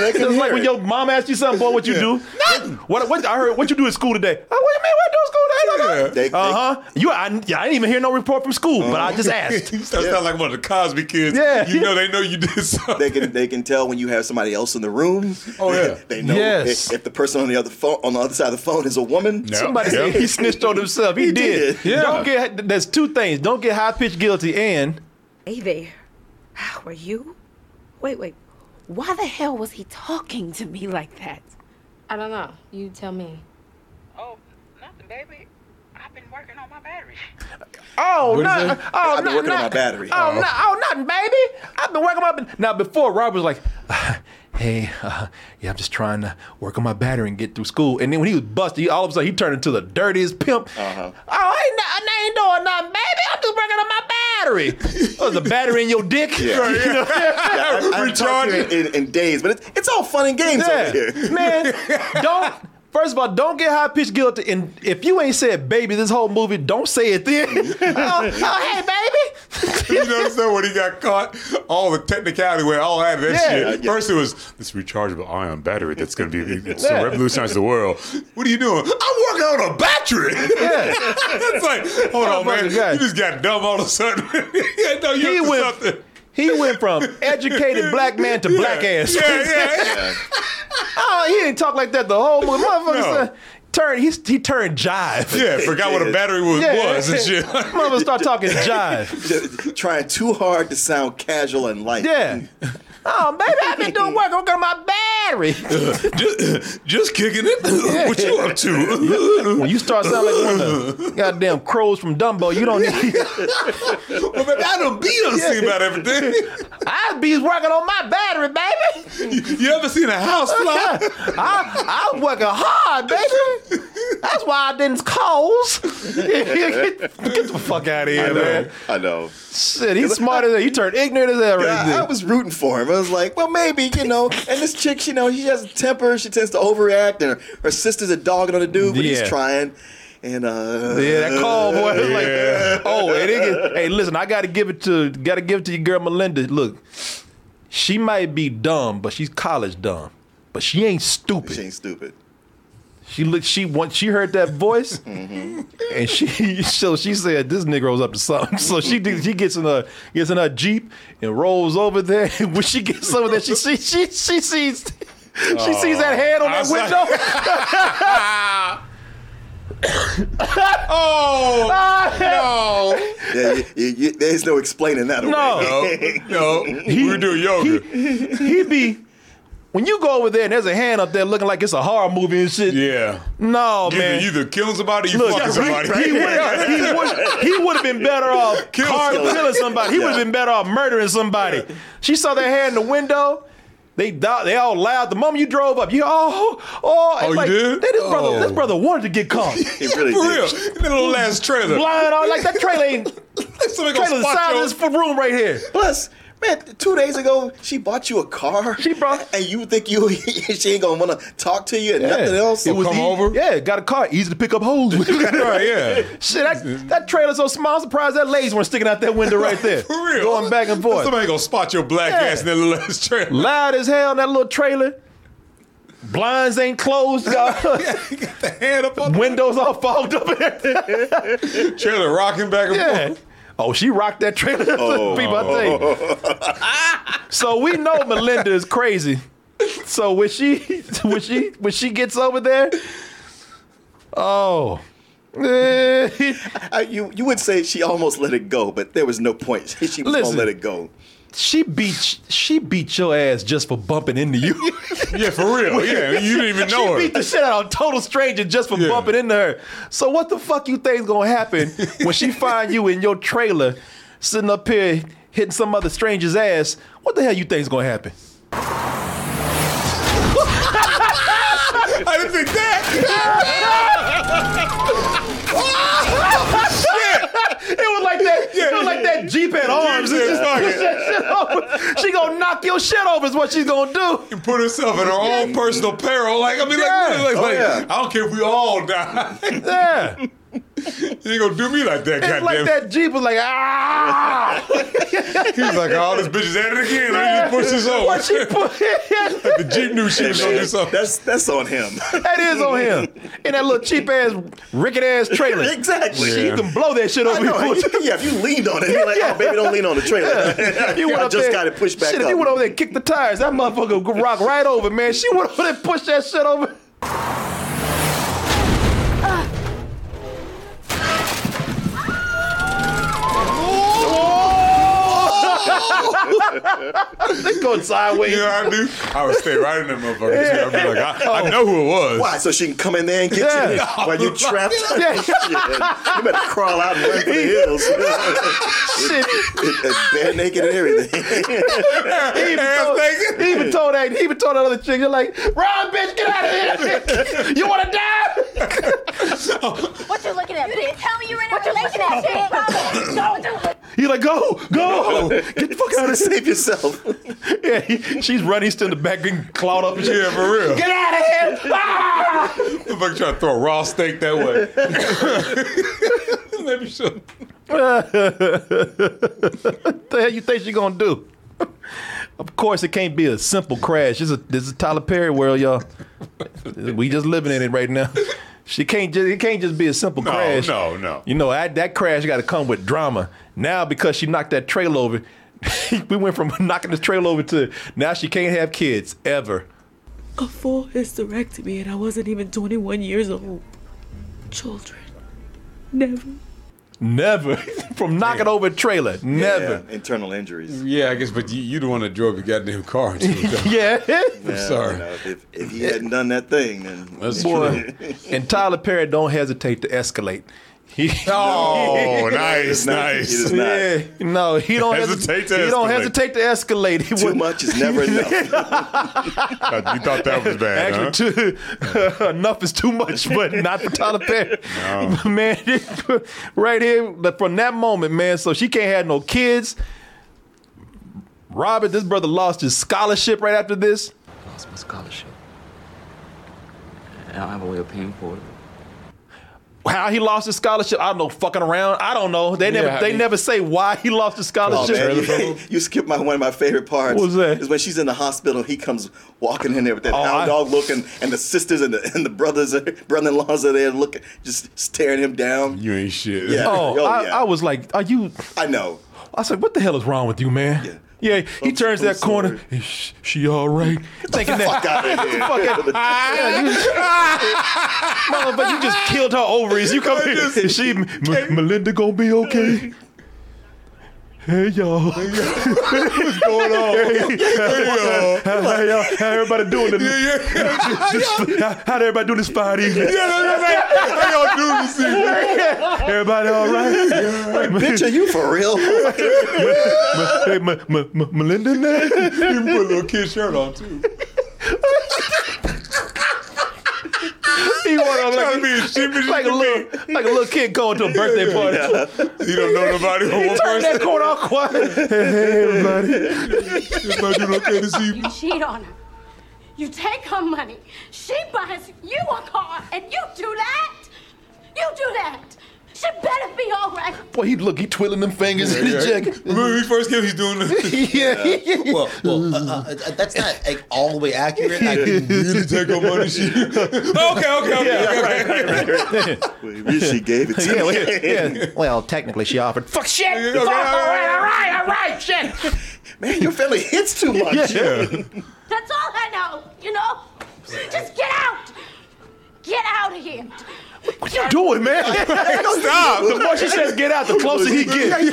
they can Just like hear when it. your mom asks you something, boy, what you do? Nothing. What, what I heard? What you do at school today? Oh, what you mean? What I do at school today? They- they- Uh huh. You, I, yeah, I didn't even hear no report from school, but I just asked. you start sounding like one of the Cosby kids. Yeah. You know they know you did something. They can they can tell when you have somebody else in the room. Oh, yeah. they know Yes. if, if the person on the other phone on the other side of the phone is a woman. No. Somebody Yeah. said he snitched on himself. He, He did. did. Yeah. Don't get. There's two things. Don't get high pitched guilty, and Hey there. How are you? Wait, wait. Why the hell was he talking to me like that? I don't know. You tell me. Oh, nothing, baby. I've been working on my battery. oh, What is no, oh, I've been no, working on my battery. Oh, no, oh, nothing, baby. I've been working on my. Now, before Rob was like, "Hey, uh, yeah, I'm just trying to work on my battery and get through school." And then when he was busted, he, all of a sudden he turned into the dirtiest pimp. Uh-huh. Oh, I ain't, I ain't doing nothing, baby. I'm just working on my battery. Oh, the battery in your dick. Yeah. You know? I, I haven't talked to you in, in, in days, but it's, it's all fun and games over here. Man, don't. First of all, don't get high pitched guilty. And if you ain't said baby this whole movie, don't say it then. oh, oh, hey, baby. you notice that when he got caught, all the technicality where all that, that Yeah. shit. First it was this rechargeable ion battery that's going to be it's Yeah. revolutionize the world. What are you doing? I'm working on a battery. Yeah. it's like, hold oh, on, man. You just got dumb all of a sudden. yeah, no, you He went, something. He went from educated black man to black ass. Yeah, yeah. oh, he didn't talk like that the whole movie. Motherfucker No. said, turned, he, he turned jive. Yeah, forgot what a battery was, Yeah. was and shit. Motherfucker start talking jive. Trying too hard to sound casual and light. Yeah. Oh, baby, I've been doing work working on my battery. just, just kicking it. what you up to? when you start sounding like one of the goddamn crows from Dumbo, you don't need. well, baby, I done be done seen about everything. I be working on my battery, baby. You ever seen a house fly? I, I was working hard, baby. That's why I didn't calls. get, get the fuck out of I here, know. man. I know. Shit, he's smarter than you He turned ignorant as hell right Yeah, I was rooting for him. I was like, well, maybe, you know. And this chick, you know, she has a temper. She tends to overreact. And her, her sister's a dogging on the dude, but Yeah. he's trying. And, uh. Yeah, that call boy. was like, oh, and it hey, listen, I gotta give it to gotta give it to your girl Melinda. Look, she might be dumb, but she's college dumb. But she ain't stupid. She ain't stupid. She looked. She once she heard that voice, Mm-hmm. and she so she said this nigga was up to something. So she did- she gets in a gets in her jeep and rolls over there. And when she gets over there, she she she, she sees she sees that hand on I that window. oh, no. Yeah, you, you, you, there's no explaining that away. No, no. we were doing yoga. he be when you go over there and there's a hand up there looking like it's a horror movie and shit. yeah. No You man. either, you either killing somebody or you Look, fucking somebody. he would he would he would have been better off Kill car- somebody. killing somebody. He would have been better off murdering somebody. She saw that hand in the window. They they all loud. The moment you drove up, you oh oh. it's Oh, you did? They, this brother Oh. this brother wanted to get caught. He really For did. real. In that little last trailer. Blind on like that trailer ain't Somebody gonna trailer the spot size your- of this room right here. Plus, man, two days ago, she bought you a car. She brought- And you think you she ain't gonna want to talk to you and nothing else? It was come ea- over? Yeah, got a car, easy to pick up holes with. Right, yeah. Shit, that, that trailer so small, I'm surprised that lady's one sticking out that window right there. For real. Going back and forth. Somebody gonna spot your black Yeah. ass in that little ass trailer. Loud as hell in that little trailer. Blinds ain't closed. dog. The hand up on Windows all fogged up. the trailer rocking back and yeah. forth. Oh, she rocked that trailer. People, I tell you. so we know Melinda is crazy. So when she when she when she gets over there, oh. eh, you you would say she almost let it go, but there was no point. She was Listen. gonna let it go. She beat she beat your ass just for bumping into you. Yeah, for real. Yeah, you didn't even know her. she her. beat the shit out of a total stranger just for Yeah. bumping into her. So what the fuck you think's gonna happen when she find you in your trailer sitting up here hitting some other stranger's ass? What the hell you think's gonna happen? I didn't think that. It was like that. Yeah, It was like that Jeep at arms. Jeep just said, push that shit over. She gonna knock your shit over. Is what she's gonna do. And put herself in her own personal peril. Like I mean, like, like, Oh, like, yeah. I don't care if we all die. Yeah. you ain't gonna do me like that, It's goddamn. like that Jeep was like ah. He's like, all this bitch is at it again. I need to push this over. What she put? like the Jeep knew she was gonna do something. That's that's on him. That is on him. In that little cheap ass, rickety ass trailer. exactly. She can blow that shit I over. know. before- Yeah, if you leaned on it, you're like, oh, baby, don't lean on the trailer. You went I up just there- got it pushed back Shit, up. if you went over there and kicked the tires, that motherfucker would rock right over, man. She went over there and pushed that shit over. They going sideways. You know what I do? I would stay right in that motherfucker. shit. I'd be like, I, I know who it was. Why? So she can come in there and get you Yeah. while you trapped? Yeah. Shit. You better crawl out and run for the hills. Shit. It- it- bare naked and everything. He even, told, he even told that. He even told that other chick, "You're like, run, bitch, get out of here! You want to die?" What you looking at, you bitch? Tell me you're in a relationship. Go. He's like, "Go, go, get the fuck out of here!" Save yourself. Yeah, he, she's running. Still in the back, getting clawed up. Yeah, for real. Get out of here! Ah! Motherfucker trying to throw a raw steak that way. Maybe she'll. what the hell you think she gonna do? Of course, it can't be a simple crash. This is this is Tyler Perry world, y'all. We just living in it right now. She can't just it can't just be a simple No, crash. no, no. You know that that crash got to come with drama. Now because she knocked that trail over, we went from knocking this trail over to now she can't have kids ever. A full hysterectomy, and I wasn't even 21 years old. Children. Never. Never from knocking over a trailer. Never. Yeah, internal injuries. Yeah, I guess, but you, you the one that drove your goddamn car. into it, though. Yeah. Yeah, sorry. you know, if, if he hadn't done that thing, then That's Boy, and Tyler Perry don't hesitate to escalate. He, Oh, He nice, does not- he nice. not. Yeah, no, he don't Hesitate hesitate. to he don't escalate. hesitate to escalate. He Too wouldn't- much is never enough. you thought that was bad, huh? Too, enough is too much, but not for Tyler Perry. Man, right here, but from that moment, man, so she can't have no kids. Robert, this brother lost his scholarship right after this. Lost my scholarship. I don't have a way of paying for it. How he lost his scholarship, I don't know. Fucking around, I don't know. They never, Yeah, they mean- never say why he lost his Oh, scholarship. man, you, you skipped my one of my favorite parts. What was that? Is when she's in the hospital. He comes walking in there with that Oh, hound I- dog looking, and and the sisters and the and the brothers, are, brother-in-laws are there looking, just staring him down. You ain't shit. Yeah. Oh, Oh, I, yeah. I was like, are you? I know. I said, what the hell is wrong with you, man? Yeah. Yeah, he I'm- turns that corner. Is sh- she all right? Thinking that. Fuck out of here. fuck out. Yeah, you, Motherfucker, you just killed her ovaries. You come I here. just- she, M- Melinda gonna be okay? Hey y'all. What's going on? How, how y'all, how everybody doing? This, how, how everybody doing this fine evening? How y'all doing this evening? Everybody all right? Bitch, are you for real? hey, Melinda in there? You can put a little kid shirt on too. He went Trying to be like, as sheepish as like a you little, like a little kid going to a birthday party. You don't know nobody but He one turned that person. corner all quiet. Hey, hey, everybody. Everybody doing okay this evening? You cheat on her. You take her money. She buys you a car, and you do that. You do that. She better be all right. Boy, he look, he twiddling them fingers in his jacket. Remember when we first came, he's doing the. yeah. Well, well, uh, uh, that's not like, all the way accurate. I can Really take her money? She... okay, okay, okay, okay. she gave it to Yeah, me. well, yeah. Well, technically, she offered. Fuck shit. Okay, Fuck, all all right, right, all right, all right, shit. Man, your family hits too much. Yeah. That's all I know, you know? Just get out. Get out of here. What you doing, man? Stop. The more she says get out, the closer he gets. He's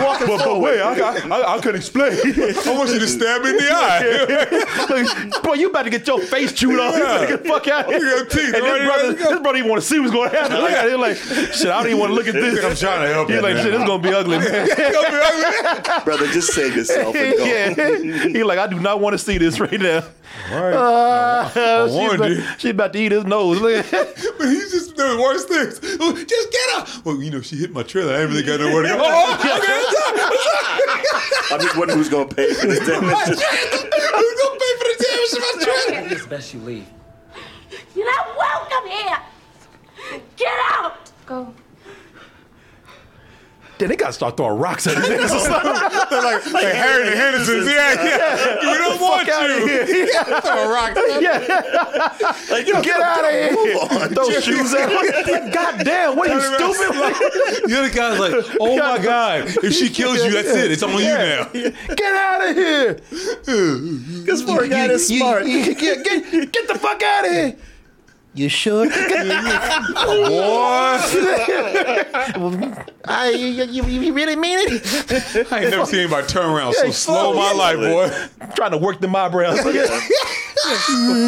walking But, but forward. wait, I, got, I, I could explain. I want you to stab me in the eye. Like, boy, you about to get your face chewed off. You better get the fuck out of here. Look at your teeth, and right? this brother, Right, this brother even want to see what's going to happen. Look at him like, shit, I don't even want to look at this. I'm trying to help He's you, like, man. shit, this is going to be ugly, man. Brother, just save yourself and go. yeah. He like, I do not want to see this right now. Right. Uh, I she, warned about, you. she about to eat his nose. Look at But he's just doing worse things. Just get up. Well, you know, she hit my trailer. I ain't really got nowhere to go. Oh, okay. I'm just wondering who's gonna pay for this damage. Who's gonna pay for the damage to my trailer? It's best you leave. You're not welcome here. Get out. Go. Then they got to start throwing rocks at his ass. They're like, like Harry the Hendersons. Yeah, yeah. We don't want you. here. Throw a rock. Like, yo, Get out of here. Those shoes out. God damn, what are you stupid? The other guy's like, oh my God. If she kills you, that's it. It's on you now. Get out of here. This poor guy is smart. Get, get, get the fuck out of here. You sure? Boy. I, you, you, you really mean it? I ain't never seen anybody turn around so Yeah, slow in my life, boy. I'm Trying to work the eyebrows.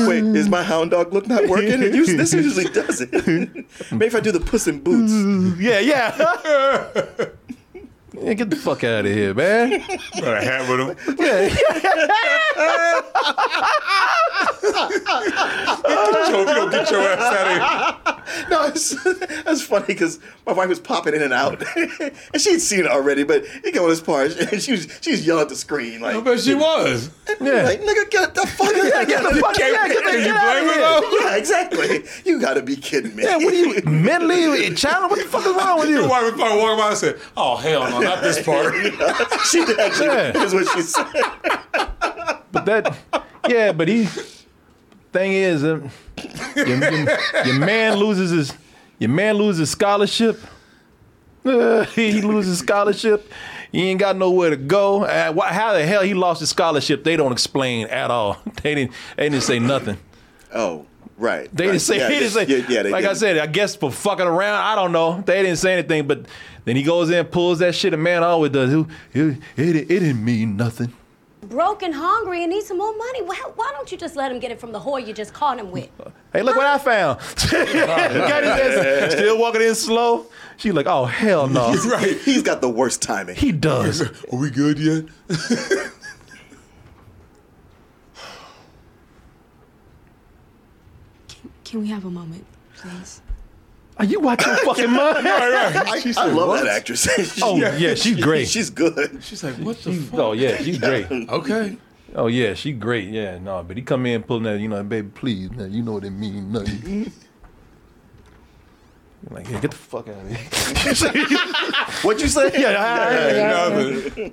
Wait, is my hound dog look not working? It usually, this usually does it. Maybe if I do the puss in boots. yeah, yeah. Yeah, get the fuck out of here, man. Got a hat with him. Yeah. Joe, if you don't get your ass out of here. No, it's, that's funny because my wife was popping in and out, and she'd seen it already. But he got on this part, and she was she was yelling at the screen like, I bet she was. Yeah. like nigga, get the fuck out! Get the fuck Can't- out, get the can you get out blame of her, here. though? Yeah, exactly. You got to be kidding me. Yeah, what are you mentally challenged? What the fuck is wrong with Your you? wife was probably walking by and said, oh, hell no, not this part. she did actually. Yeah. Is what she said. But that, yeah, but he. Thing is, uh, your, your, your man loses his your man loses scholarship. Uh, he loses scholarship. He ain't got nowhere to go. Uh, why, how the hell he lost his scholarship? They don't explain at all. They didn't. They didn't say nothing. Oh, right. They right. didn't say. Yeah, they didn't say. Yeah, yeah, like I didn't. said, I guess for fucking around. I don't know. They didn't say anything. But then he goes in, pulls that shit. A man always does. It, it, it, it didn't mean nothing. Broke and hungry and need some more money. Why, why don't you just let him get it from the whore you just caught him with? Hey, look what I found. Got his ass still walking in slow. She like, oh hell no. He's right. He's got the worst timing. He does. Are we good yet? Can we have a moment, please? Are you watching fucking mind? Right, right. I, She I love what? that actress. Oh yeah, she's great. She's good. She's like, what the fuck? Oh yeah, she's great. Okay. Oh yeah, she great. Yeah, no, but he come in pulling that, you know, baby, please, man, you know what it mean, nothing. You're like, yeah, get the fuck out of here. What'd you say? yeah, I- I- Ain't nothing.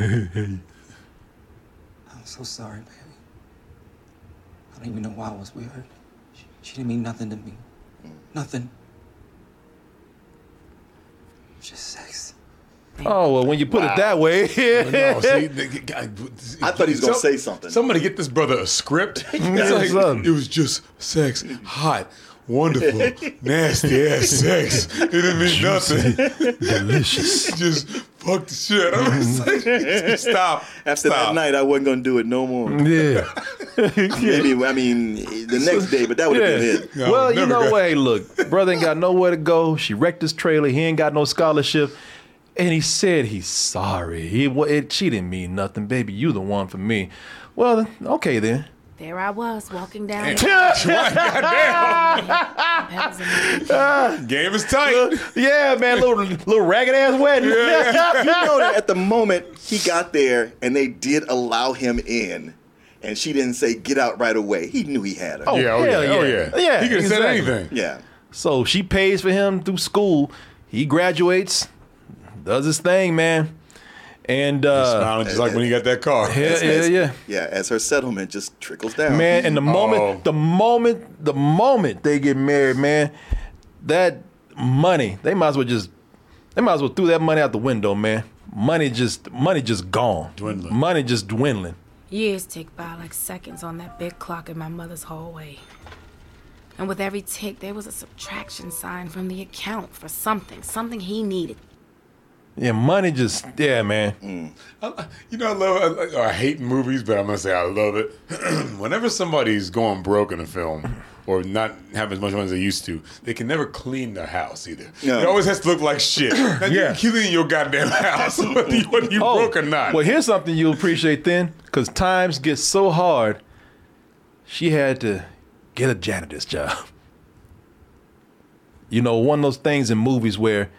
I'm so sorry, baby. I don't even know why I was with her. She, she didn't mean nothing to me. Mm. Nothing. Just sex. Oh well, when you put it that way, No, see, the I thought he was gonna Some- say something. Somebody get this brother a script. It's like, it was just sex, hot, wonderful, nasty ass sex. It didn't mean nothing. delicious. just fuck the shit. I was like, stop. After stop. that night, I wasn't gonna do it no more. Yeah. Maybe I mean the next day, but that would have Yeah. been it. No, well, you know got- what? Hey, look, brother ain't got nowhere to go. She wrecked his trailer. He ain't got no scholarship. And he said he's sorry. He wa- it, she didn't mean nothing, baby. You the one for me. Well, okay then. There I was walking down. Goddamn. Game is tight. yeah, man, little little ragged ass wedding. you know that at the moment he got there and they did allow him in, and she didn't say get out right away. He knew he had her. Oh, Yeah, oh, hell yeah, oh, yeah. Yeah, He could have said anything. Yeah. So she pays for him through school. He graduates, does his thing, man. And uh, Smiling just like when he got that car. yeah, As- yeah, as- yeah. Yeah, as her settlement just trickles down. man. And the moment, Oh. the moment, the moment they get married, man, that money, they might as well just, they might as well throw that money out the window, man. Money just, money just gone. Dwindling. Money just dwindling. Years tick by like seconds on that big clock in my mother's hallway. And with every tick, there was a subtraction sign from the account for something, something he needed. Yeah, money just yeah, man. Mm. I- You know, I love. I, I hate movies, but I'm gonna say I love it. Whenever somebody's going broke in a film or not having as much money as they used to, they can never clean their house either. No. It always has to look like shit. Now, you Yeah. can clean your goddamn house whether you, whether you oh, broke or not. Well, here's something you'll appreciate then, because times get so hard. She had to get a janitor's job. You know, one of those things in movies where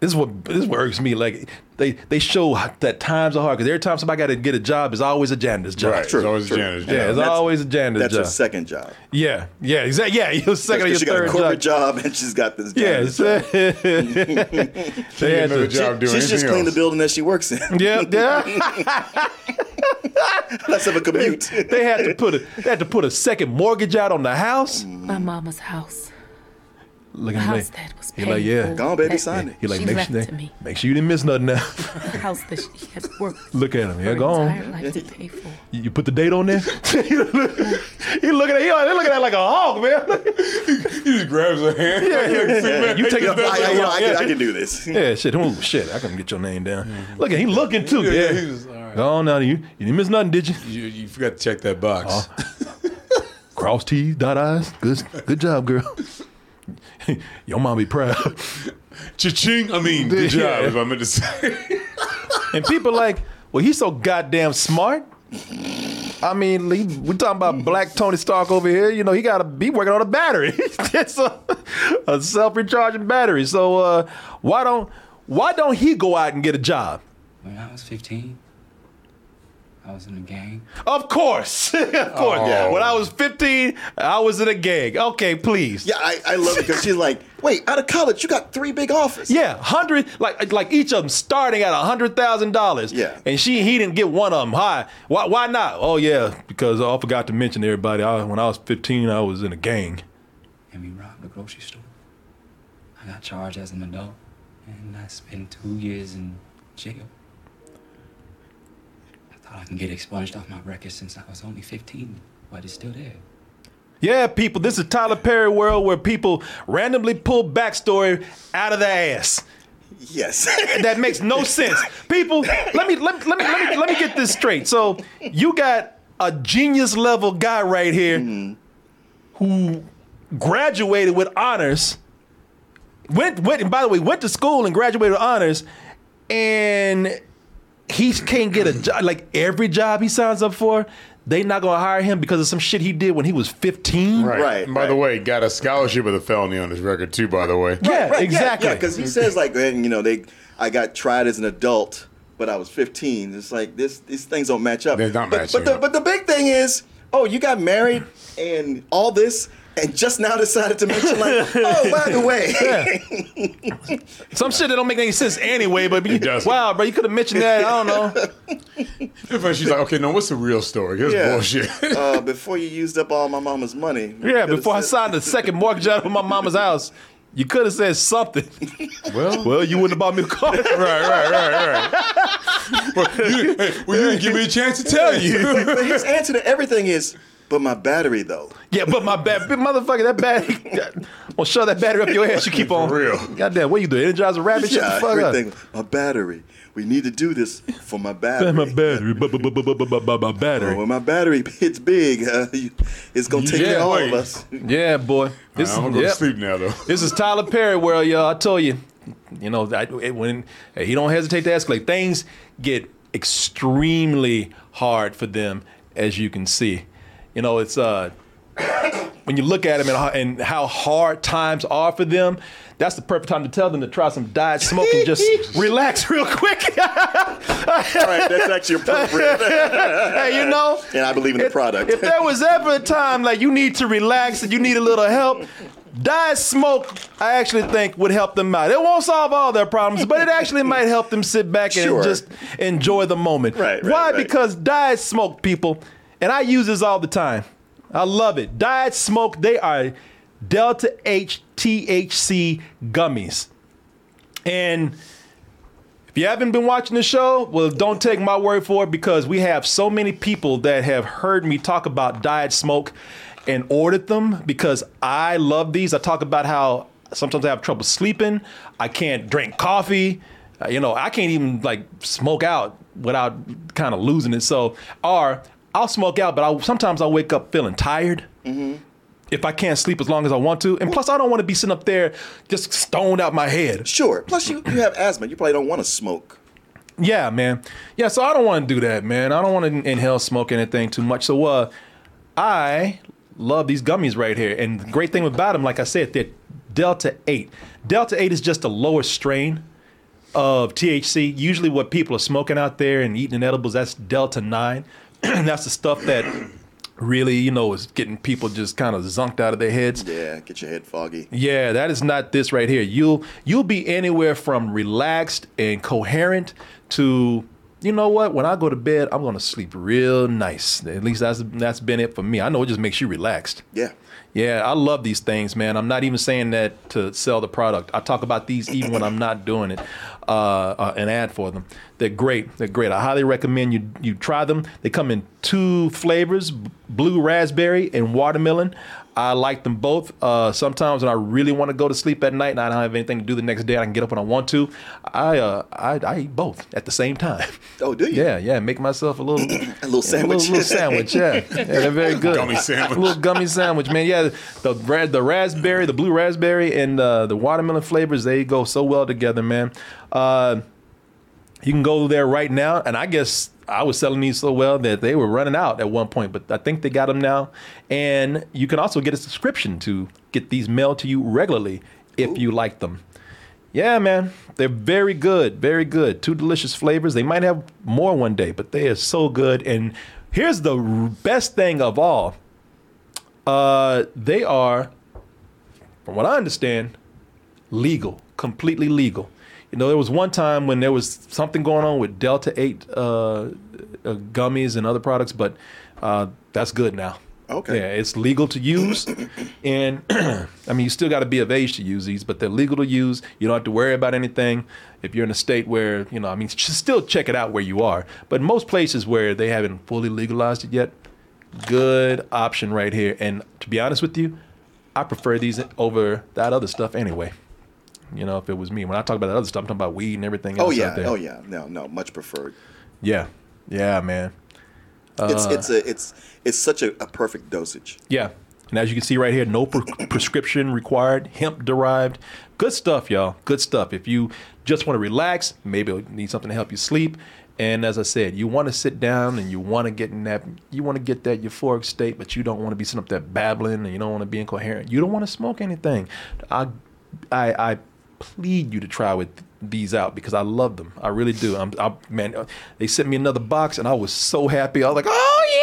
this is what this is what irks me. Like they they show that times are hard because every time somebody got to get a job, it's always a janitor's job. Right, it's True, always a true. janitor's Yeah, job. it's That's- always a janitor's That's job. her second job. Yeah, yeah, exactly. Yeah, your second or your she got a corporate job. job. and she's got this Yes. janitor's job. they had another job doing She's just anything cleaned the building that she works in. Yeah, yeah. Less of a commute. they had to put a they had to put a second mortgage out on the house. My mama's house. Look The at me. was He like, yeah. for. Go on, baby, That- sign it. He like, She make left sure, to me. make sure you didn't miss nothing now. The house that she had worked Look at him. Yeah, her go on. entire life to pay for. You you put the date on there? he looking at he looking at like a hog, man. he just grabs her hand. Yeah, yeah. You take it I, I- you know, I, can, I can do this. Yeah, shit. Oh, shit. I couldn't get your name down. Mm-hmm. Look at he looking too. Yeah, Yeah. he was- all right. Go on now. You you didn't miss nothing, did you? You, you forgot to check that box. Uh-huh. Cross T's, dot I's. Good good job, girl. your mom be proud. Cha-ching. I mean, good job. Yeah. Is what I meant to say. And people like, well, he's so goddamn smart. I mean, he, we talking about Black Tony Stark over here. You know, he got to be working on a battery. it's a, a self-recharging battery. So uh, why don't why don't he go out and get a job? When I was 15, I was in a gang. Of course, of course. Oh. When I was 15, I was in a gang. Okay, please. Yeah, I, I love it because she's like, wait, out of college, you got three big offers. Yeah, hundred like like each of them starting at a hundred thousand dollars. Yeah. and she he didn't get one of them. Why? Why? Why not? Oh yeah, because I forgot to mention to everybody. I, when I was fifteen, I was in a gang. and we robbed a grocery store. I got charged as an adult, and I spent two years in jail. I can get expunged off my record since I was only 15, but it's still there. Yeah, people, this is Tyler Perry world where people randomly pull backstory out of their ass. Yes. that makes no sense. People, let me let, me- let me let me let me get this straight. So you got a genius level guy right here mm-hmm. who graduated with honors. Went went and by the way went to school and graduated with honors, and he can't get a job. Like every job he signs up for, they not gonna hire him because of some shit he did when he was fifteen. Right. And by the way, got a scholarship with a felony on his record too. By the way. Yeah, Right, exactly. Yeah, because he says like, and, you know, they, I got tried as an adult, but I was 15. It's like this, these things don't match up. They're not but, matching but the, up. but the big thing is, oh, you got married and all this, and just now decided to mention like, oh, by the way, Some shit that don't make any sense anyway. But you, wow, bro, you could have mentioned that. I don't know. At first she's like, okay, no, what's the real story? Here's yeah, bullshit. uh, before you used up all my mama's money. Yeah, could've before I signed the second mortgage out of my mama's house, you could have said something. Well, well, you wouldn't have bought me a car. right, right, right, right. well, you, hey, well, you didn't give me a chance to tell you. but his answer to everything is, but my battery though. Yeah, but my battery, motherfucker, that battery. gonna shove that battery up your ass. You keep on. For real. Goddamn, what you do? Energize a rabbit? Yeah, Shut the fuck everything. Up. My battery. We need to do this for my battery. my battery. My battery. When my battery hits big, uh, it's gonna take yeah, care of all of us. Yeah, boy. This right, I'm gonna go yep. to sleep now though. This is Tyler Perry world, y'all. I told you. You know, that when he don't hesitate to escalate, things get extremely hard for them, as you can see. You know, it's uh, when you look at them and how, and how hard times are for them. That's the perfect time to tell them to try some diet smoke and just relax real quick. All right, that's actually appropriate. hey, you know, and I believe in the product. if there was ever a time like you need to relax and you need a little help, diet smoke, I actually think would help them out. It won't solve all their problems, but it actually might help them sit back and Sure. just enjoy the moment. Right, right, Why? right. Because diet smoke, people, and I use this all the time. I love it. Diet smoke, they are Delta 8 THC gummies. And If you haven't been watching the show, well, don't take my word for it because we have so many people that have heard me talk about diet smoke and ordered them because I love these. I talk about how sometimes I have trouble sleeping. I can't drink coffee. Uh, you know, I can't even like smoke out without kind of losing it. So, or I'll smoke out, but I, sometimes I wake up feeling tired if I can't sleep as long as I want to. And plus, I don't want to be sitting up there just stoned out my head. Sure. Plus, you, you have asthma. You probably don't want to smoke. Yeah, man. Yeah, so I don't want to do that, man. I don't want to inhale smoke anything too much. So, uh, I love these gummies right here. And the great thing about them, like I said, they're Delta 8. Delta 8 is just the lowest strain of THC. Usually, what people are smoking out there and eating in edibles, that's Delta 9. that's the stuff that really, you know, is getting people just kind of zonked out of their heads. Yeah, get your head foggy. Yeah, that is not this right here. You'll you'll be anywhere from relaxed and coherent to you know what? When I go to bed, I'm gonna sleep real nice. At least that's that's been it for me. I know it just makes you relaxed. Yeah. Yeah, I love these things, man. I'm not even saying that to sell the product. I talk about these even when I'm not doing it, uh, uh, an ad for them. They're great. They're great. I highly recommend you you try them. They come in two flavors: b- blue raspberry and watermelon. I like them both. Uh, sometimes when I really want to go to sleep at night and I don't have anything to do the next day, I can get up when I want to. I uh, I, I eat both at the same time. Oh, do you? Yeah, yeah. Make myself a little A little sandwich. a little, little sandwich. Yeah, yeah. They're very good. Gummy sandwich. A little gummy sandwich, man. Yeah, the red, the raspberry, the blue raspberry, and uh, the watermelon flavors they go so well together, man. Uh, you can go there right now, and I guess I was selling these so well that they were running out at one point, but I think they got them now. And you can also get a subscription to get these mailed to you regularly if you like them. Yeah, man, they're very good, very good. Two delicious flavors. They might have more one day, but they are so good. And here's the best thing of all: uh, they are, from what I understand, legal, completely legal. You know, there was one time when there was something going on with Delta 8 uh, uh, gummies and other products, but uh, that's good now. Okay. Yeah, it's legal to use. and I mean, you still got to be of age to use these, but they're legal to use. You don't have to worry about anything. If you're in a state where, you know, I mean, still check it out where you are. But most places where they haven't fully legalized it yet, good option right here. And to be honest with you, I prefer these over that other stuff anyway. You know, if it was me, when I talk about that other stuff, I'm talking about weed and everything else Oh yeah. out there. Oh yeah. No, no, much preferred. Yeah, yeah, man. it's Uh, it's a it's it's such a, a perfect dosage. Yeah. And as you can see right here, no pre- prescription required, hemp derived. Good stuff, y'all. Good stuff. If you just want to relax, maybe you need something to help you sleep. And as I said, you want to sit down and you want to get in that, you want to get that euphoric state, but you don't want to be sitting up there babbling and you don't want to be incoherent. You don't want to smoke anything. I, I, I plead you to try with these out because I love them. I really do. I'm, I, man, they sent me another box and I was so happy. I was like, oh yeah.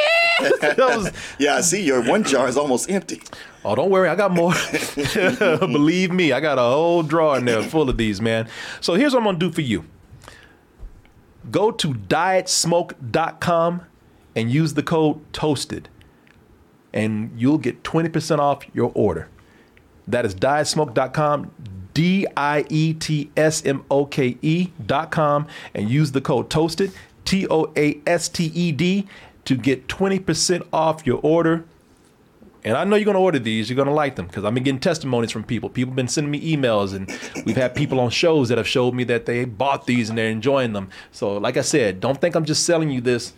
Was- yeah, I see your one jar is almost empty. Oh, don't worry, I got more. Believe me, I got a whole drawer in there full of these, man. So here's what I'm gonna do for you. Go to dietsmoke.com and use the code toasted, and you'll get 20% off your order. That is dietsmoke.com, D I E T S M O K E.com, and use the code toasted, T O A S T E D, to get 20% off your order. And I know you're gonna order these. You're gonna like them because I've been getting testimonies from people. People have been sending me emails, and we've had people on shows that have showed me that they bought these and they're enjoying them. So, like I said, don't think I'm just selling you this.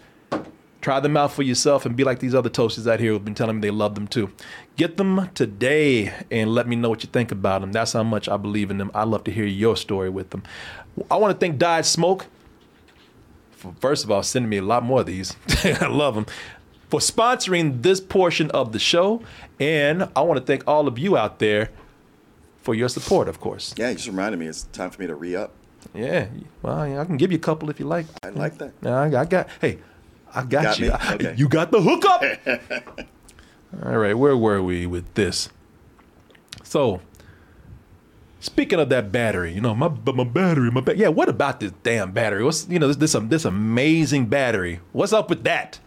Try them out for yourself and be like these other toasters out here who've been telling me they love them too. Get them today and let me know what you think about them. That's how much I believe in them. I'd love to hear your story with them. I want to thank Diet Smoke for first of all sending me a lot more of these. I love them for sponsoring this portion of the show, and I want to thank all of you out there for your support, of course. Yeah, you just reminded me. It's time for me to re up. Yeah, well, yeah, I can give you a couple if you like. I like that. Yeah, I, I got. Hey, I got, Got you. I- Okay. You got the hookup. All right, where were we with this? So, speaking of that battery, you know, my my battery, my ba- yeah. What about this damn battery? What's you know this this, um, this amazing battery? What's up with that?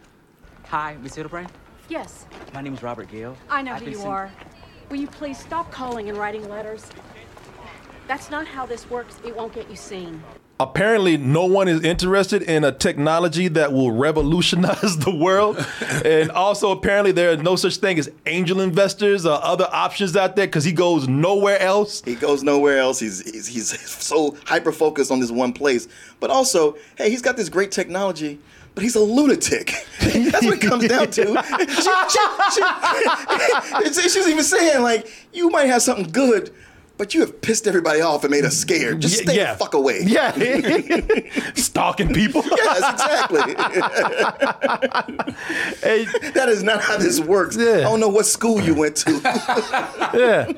Hi, Miss Hildebrand. Yes, My name is Robert Gayle. I know I've who you sent- are. Will you please stop calling and writing letters? That's not how this works. It won't get you seen. Apparently no one is interested in a technology that will revolutionize the world and also apparently there is no such thing as angel investors or other options out there because he goes nowhere else He goes nowhere else. He's, he's he's so hyper focused on this one place. But also, hey, he's got this great technology, but he's a lunatic. That's what it comes down to. She, she, she- she's even saying like, you might have something good, but you have pissed everybody off and made us scared. Just Yeah, stay yeah. the fuck away. yeah stalking people Yes, exactly. that is not how this works. I don't know what school you went to. yeah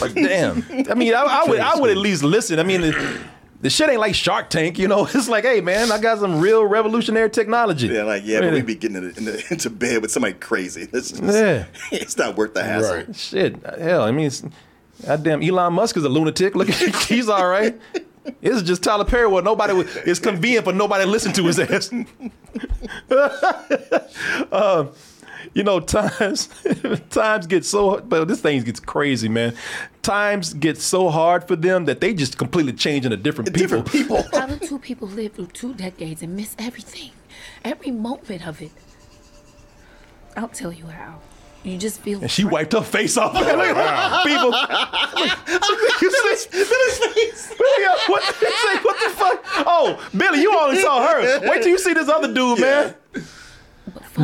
like damn i mean i, I would i would at least listen i mean the, the shit ain't like shark tank you know it's like hey man i got some real revolutionary technology Yeah, like yeah, but we'd be getting into, into, into bed with somebody crazy. It's just, Yeah. it's not worth the hassle. Right. Shit, hell, I mean, it's, goddamn, Elon Musk is a lunatic. Look, he's all right. This is just Tyler Perry. Where nobody would, it's convenient for nobody to listen to his ass. um, you know, times times get so, but this thing gets crazy, man. Times get so hard for them that they just completely change into different people. Different people. How do two people live through two decades and miss everything? Every moment of it. I'll tell you how. You just feel. And she wiped her face off. Oh, Look at wow. people. you see, Billy's face. What, say, what the fuck? Oh, Billy, you only saw her. Wait till you see this other dude, man.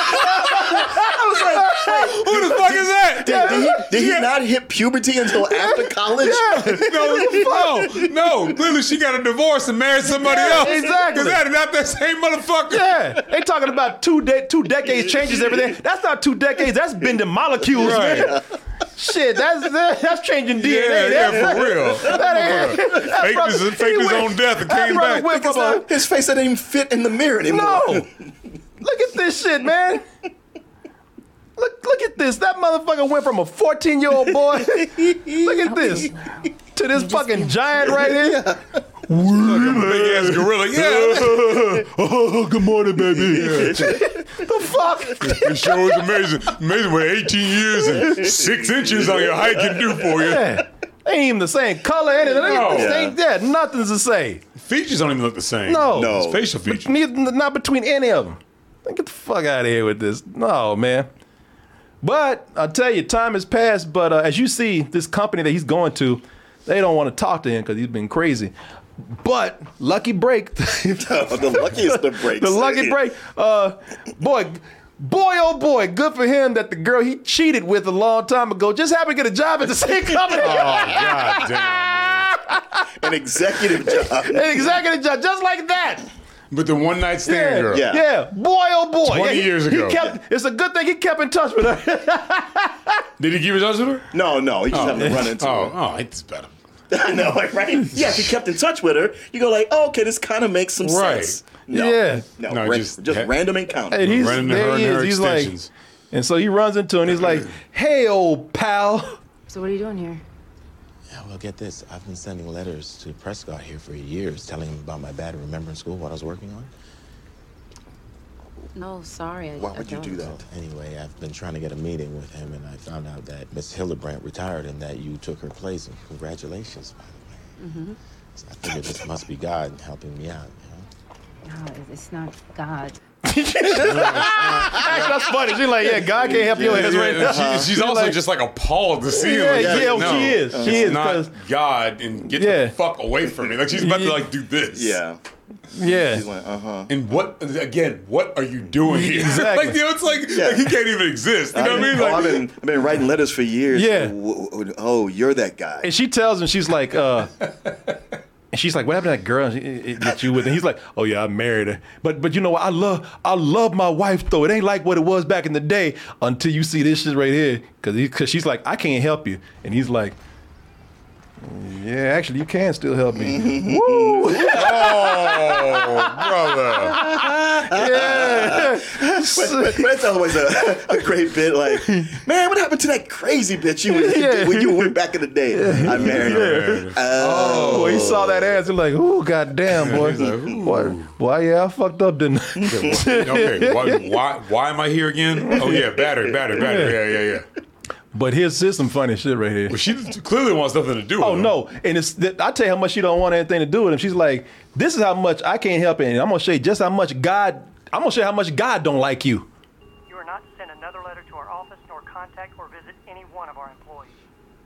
I was like, Who the fuck is that? Did, did he, did he not hit puberty until after college? no, no, no. Clearly, she got a divorce and married somebody Yeah, else. exactly. Is that not that same motherfucker? Yeah, they talking about two de- two decades changes everything. That's not two decades. That's bending molecules, Right. man. Shit, that's that's changing DNA. Yeah, yeah, That's- for real. That ain't, that Faked brother- his- faked his went- own death and came back. went from a- His face doesn't even fit in the mirror anymore. No. Look at this shit, man. Look, look at this. That motherfucker went from a 14 year old boy. look at this. To this fucking giant right here. Big ass gorilla. Yeah. oh, good morning, baby. the fuck? It sure is amazing. Amazing what 18 years and six inches on your height can do for you. Yeah. Ain't even the same color, anything. No. Ain't, ain't yeah, nothing's the same. Features don't even look the same. No. It's facial features. Neither, not between any of them. Get the fuck out of here with this. No, man. But I'll tell you, time has passed. But uh, as you see, this company that he's going to, they don't want to talk to him because he's been crazy. But lucky break, the luckiest of breaks. the lucky break. Uh, boy, boy, oh boy, good for him that the girl he cheated with a long time ago just happened to get a job at the same company. Oh, god damn. An executive job. An executive job, just like that. But the one night stand Yeah, girl. yeah, Boy, oh boy. 20 Yeah, he- years ago. He kept, it's a good thing he kept in touch with her. Did he keep in touch with her? No, no, he just Oh. happened to run into Oh, her. oh, it's better. I know, like, right? Yeah, if he kept in touch with her, you go like, oh, okay, this kind of makes some Right. sense. No, Yeah. no, No, ra- just just, ha- random encounter. and he's, Running to there her he and her is. He's like, extensions. and so he runs into her and he's like, hey, old pal. So what are you doing here? Yeah, well, get this. I've been sending letters to Prescott here for years, telling him about my bad remembering school, what I was working on. No, sorry. I, Why I would you don't. that? Anyway, I've been trying to get a meeting with him, and I found out that Miss Hildebrandt retired and that you took her place. And congratulations, by the way. Mm-hmm. So I figured this must be God helping me out. You know? No, it's not God. Actually, that's funny. She's like, yeah, God can't help your ass right now. She- she's also like- just like appalled to see him. Yeah, Like, yeah, no, she is. She is, not 'cause- God and get Yeah. the fuck away from me. Like she's about to like do this. Yeah. Yeah. He's like, uh huh. And what again? What are you doing here? Exactly. like you know, it's like, Yeah. like he can't even exist. You know what I mean? Like, I've been I've been writing letters for years. Yeah. W- w- Oh, you're that guy. And she tells him, she's like, uh, and she's like, what happened to that girl she- it- it- that you with? And he's like, oh yeah, I married her. But but you know what? I love I love my wife though. It ain't like what it was back in the day until you see this shit right here. Cause he, cause she's like, I can't help you. And he's like, yeah, actually, you can still help me. Woo! oh, brother. yeah. but, but, but that's always a, a great bit. Like, man, what happened to that crazy bitch you Yeah. when you went back in the day? I married her. Oh, he saw that ass and like, ooh, goddamn, boy. boy, why, yeah, I fucked up, didn't I? okay, why, why why am I here again? Oh yeah, battery, battery, battery. Yeah, yeah, yeah. But here's, here's some funny shit right here. Well, she clearly wants nothing to do with it. Oh him. no! And it's I tell you how much she don't want anything to do with him. She's like, "This is how much I can't help it. And I'm gonna show you just how much God. I'm gonna show you how much God don't like you." You are not to send another letter to our office nor contact or visit any one of our employees.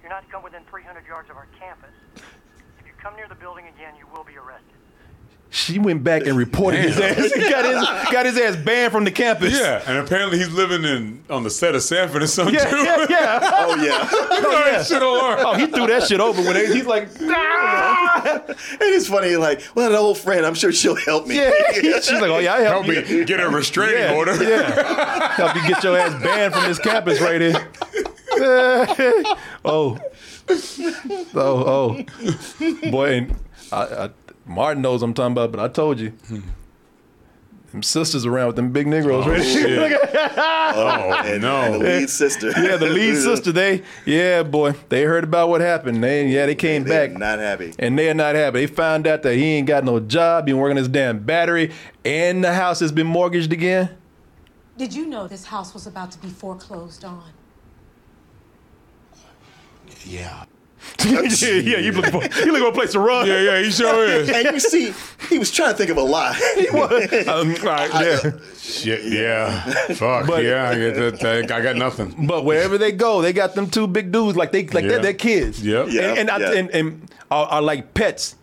You're not to come within 300 yards of our campus. If you come near the building again, you will be arrested. She went back and reported his ass. He got his got his ass banned from the campus. Yeah, and apparently he's living in on the set of Sanford and Son Yeah, too. yeah, yeah. Oh yeah. Oh, yeah. Shit. Oh, he threw that shit over when they, he's like, And it's funny, like, well, an old friend, I'm sure she'll help me. yeah. She's like, oh yeah, I help, Help me you. get a restraining yeah, order. Yeah, help you get your ass banned from this campus right here. oh, oh, oh, boy, and I, I, Martin knows what I'm talking about, but I told you. Hmm. Them sisters around with them big Negroes, oh, right? shit. Oh, and, no. and the lead sister. yeah, the lead sister, they, yeah, boy, they heard about what happened. They, yeah, they came They're back. not happy. and they're not happy. They found out that he ain't got no job, been working his damn battery, and the house has been mortgaged again. Did you know this house was about to be foreclosed on? Yeah. yeah, yeah, you looking for you looking for a place to run? Yeah, yeah, he sure is. And you see, he was trying to think of a lie. He Um, all right, yeah. Shit, yeah. Fuck, But- yeah. I, get that, that- I got nothing. But wherever they go, they got them two big dudes like they like Yeah. they're their kids. Yep. And, Yeah, and, I, yeah. and, and are, are like pets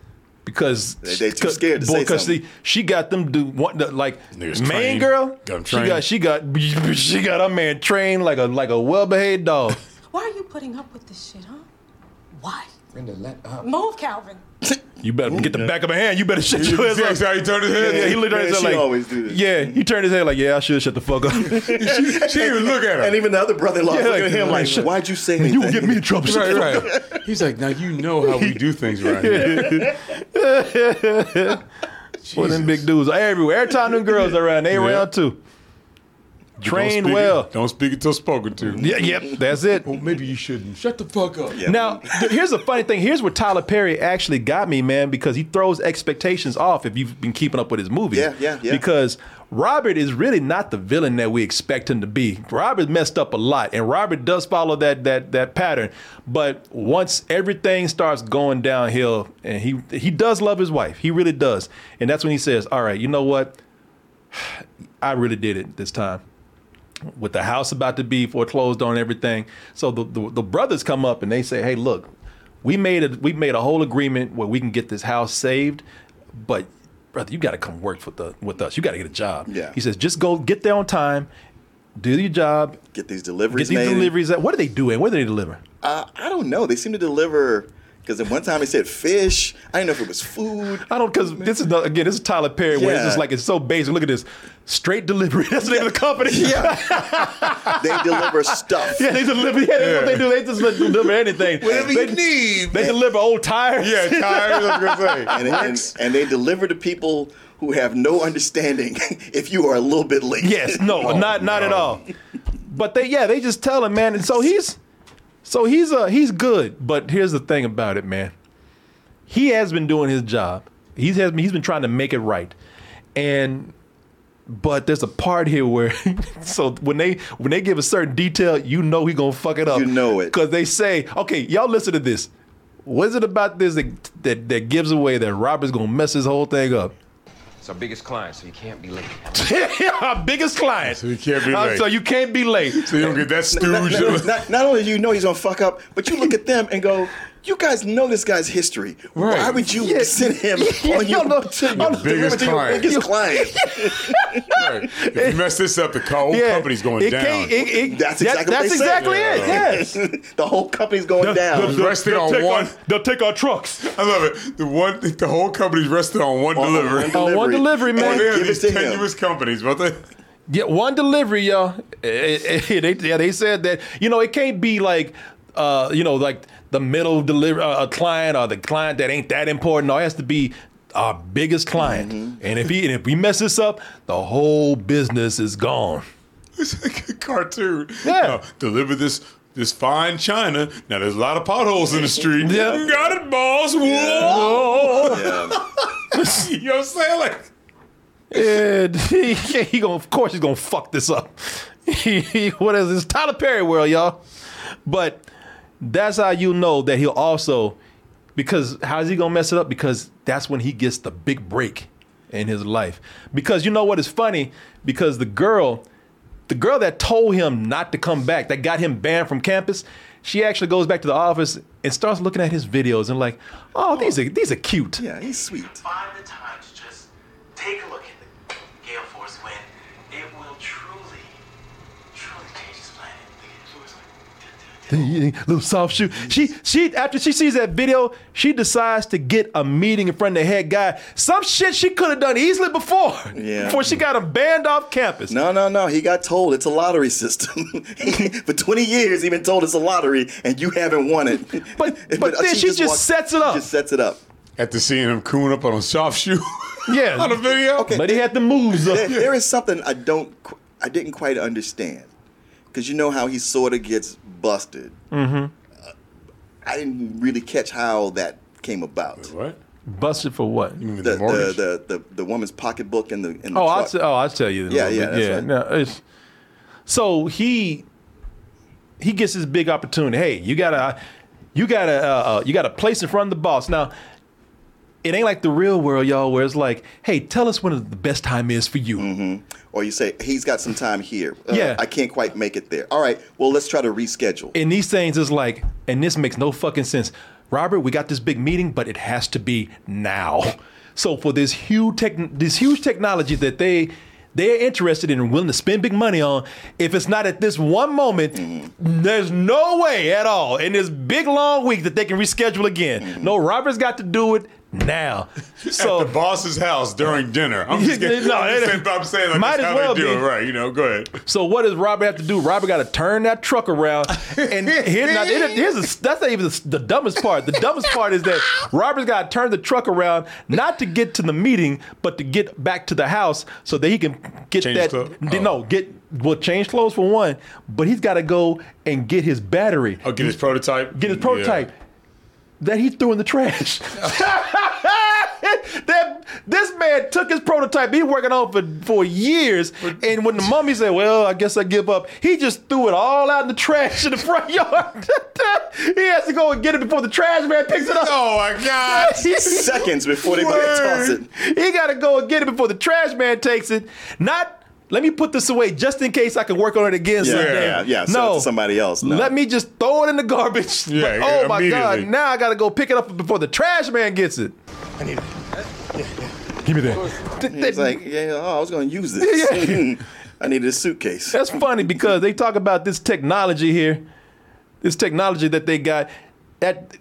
because They- they too scared to boy, say 'cause something. see, she got them do what the, like Niggas main trained. girl. Got 'em she trained. got she got she got a man trained like a like a well behaved dog. Why are you putting up with this shit, huh? Why? Brenda, let up. Move, Calvin. You better get the back of my hand. You better shut You your ass see up. how he turned his head? Yeah, he looked at Man, his head like, always do this. yeah, he turned his head like, yeah, I should shut the fuck up. she, she didn't even look at her. And even the other brother-in-law Yeah, looking like, at him like, shut- why'd you say Man, anything? you will get me in trouble. Right, right. He's like, now you know how we do things right here. Boy, them big dudes are everywhere. Every time them girls are around, they Yeah. around too. Don't Trained speak it- well. Don't speak until spoken to. Yeah, yep, that's it. Well, maybe you shouldn't. Shut the fuck up. Yeah. Now, here's the funny thing. Here's where Tyler Perry actually got me, man, because he throws expectations off if you've been keeping up with his movies. Yeah, yeah, yeah. Because Robert is really not the villain that we expect him to be. Robert messed up a lot, and Robert does follow that that that pattern. But once everything starts going downhill, and he he does love his wife, he really does, and that's when he says, "All right, you know what? I really did it this time." With the house about to be foreclosed on everything. So the, the the brothers come up and they say, "Hey, look, we made a we made a whole agreement where we can get this house saved, but brother, you got to come work with the with us. You got to get a job." Yeah. He says, "Just go get there on time, do your job, Get these deliveries. get these made. deliveries. What are they doing? Where do they deliver?" Uh, I don't know. They seem to deliver because at one time he said fish. I didn't know if it was food. I don't because this is the, again this is Tyler Perry where it's just like it's so basic. Look at this straight delivery. That's the name of the company. Yeah, They deliver stuff. yeah, they deliver. Yeah, that's what they do. They just deliver anything. Whatever they, you need. They deliver old tires. Yeah, tires. I was gonna say. And, and, and they deliver to people who have no understanding if you are a little bit late. Yes, no, Oh, not not at all. But they yeah, they just tell him, man. And so he's so he's uh he's good. But here's the thing about it, man. He has been doing his job. He's has he's been trying to make it right. And but there's a part here where so when they when they give a certain detail, you know he gonna fuck it up. You know it. Because they say, okay, y'all listen to this. What is it about this that, that that gives away that Robert's gonna mess his whole thing up? It's our biggest client, so you can't be late. Our biggest client. So you can't be Uh, late. so you can't be late. So you don't get that Not, stooge. not- not- not only do you know he's gonna fuck up, but you look at them and go, "You guys know this guy's history. Right. Why would you Yeah. send him Yeah, on your, no, no, to no, your biggest to your client. biggest client? Right. If you mess this up, the whole Yeah. company's going It down. can't- it- it- That's that- exactly what that's they said. exactly it. Yes. the whole company's going down. the- resting they'll on take one- Our, they'll take our trucks. I love it. The one, the whole company's rested on one On delivery. one On one delivery, man. Oh, they have Give these it to him. tenuous companies, but they. Yeah, one delivery, y'all. They, yeah, they said that you know it can't be like, uh, you know, like the middle deliver uh, a client or the client that ain't that important. No, it has to be our biggest client. Mm-hmm. And if he and if we mess this up, the whole business is gone. It's like a cartoon. Yeah. Now, deliver this this fine china. Now there's a lot of potholes in the street. Yeah. Got it, boss. Whoa. Yeah. you know what I'm saying? Like, And he, he gonna, of course, he's gonna fuck this up. He, he- what is this? Tyler Perry world, y'all. But that's how you know that he'll also because how's he gonna mess it up? Because that's when he gets the big break in his life. Because you know what is funny? Because the girl, the girl that told him not to come back, that got him banned from campus, she actually goes back to the office and starts looking at his videos and like, oh, these are these are cute. Yeah, he's sweet. Find the time to just take a look at the Gale Force when it will truly, truly change this planet. Little soft shoe. She she after she sees that video, she decides to get a meeting in front of the head guy. Some shit she could have done easily before. Yeah. Before she got him banned off campus. No, no, no. He got told it's a lottery system. For 20 years, he been told it's a lottery, and you haven't won it. But but then she just walked- sets it up. Just sets it up. After seeing him cooing up on a soft shoe. Yeah. on a video. Okay. But he had the moves. There- there is something I don't, I didn't quite understand, because you know how he sort of gets busted. Mm-hmm. I didn't really catch how that came about. What? Busted for what? The, the, the, the, the woman's pocketbook in the in the Oh, I'll t- oh, I'll tell you. Yeah, yeah, yeah. right. No, it's, so he he gets this big opportunity. Hey, you gotta you gotta uh, uh, you got a place in front of the boss. Now, it ain't like the real world, y'all, where it's like, hey, tell us when the best time is for you. Mm-hmm. Or you say he's got some time here. Uh, Yeah. I can't quite make it there. All right. Well, let's try to reschedule. And these things is like, and this makes no fucking sense. Robert, we got this big meeting, but it has to be now. So for this huge tech, this huge technology that they they're interested in and willing to spend big money on, if it's not at this one moment, mm-hmm. there's no way at all in this big long week that they can reschedule again. Mm-hmm. No, Robert's got to do it now. So At the boss's house during dinner. I'm just getting, No, I'm, just saying, I'm saying like might as how well they do be. it, right? You know, go ahead. So what does Robert have to do? Robert got to turn that truck around, and here, now, here- here's a, that's not even the, the dumbest part. The dumbest part is that Robert's got to turn the truck around not to get to the meeting, but to get back to the house so that he can get Change that. clothes? Oh. No, get well, change clothes for one, but he's got to go and get his battery. Oh, get his prototype. Get his prototype that he threw in the trash. that this man took his prototype he working on for for years, and when the mummy said, "Well, I guess I give up," he just threw it all out in the trash in the front yard. he has to go and get it before the trash man picks it up. Oh my God! Seconds before they might toss it. He got to go and get it before the trash man takes it. Not. Let me put this away just in case I can work on it again Yeah, someday. yeah, yeah, sell No, to somebody else. No. Let me just throw it in the garbage. Yeah, But, oh, yeah, oh my god! Now I got to go pick it up before the trash man gets it. I need it. Give me that. He's like, yeah, oh, I was going to use this. I needed a suitcase. That's funny because they talk about this technology here, this technology that they got. That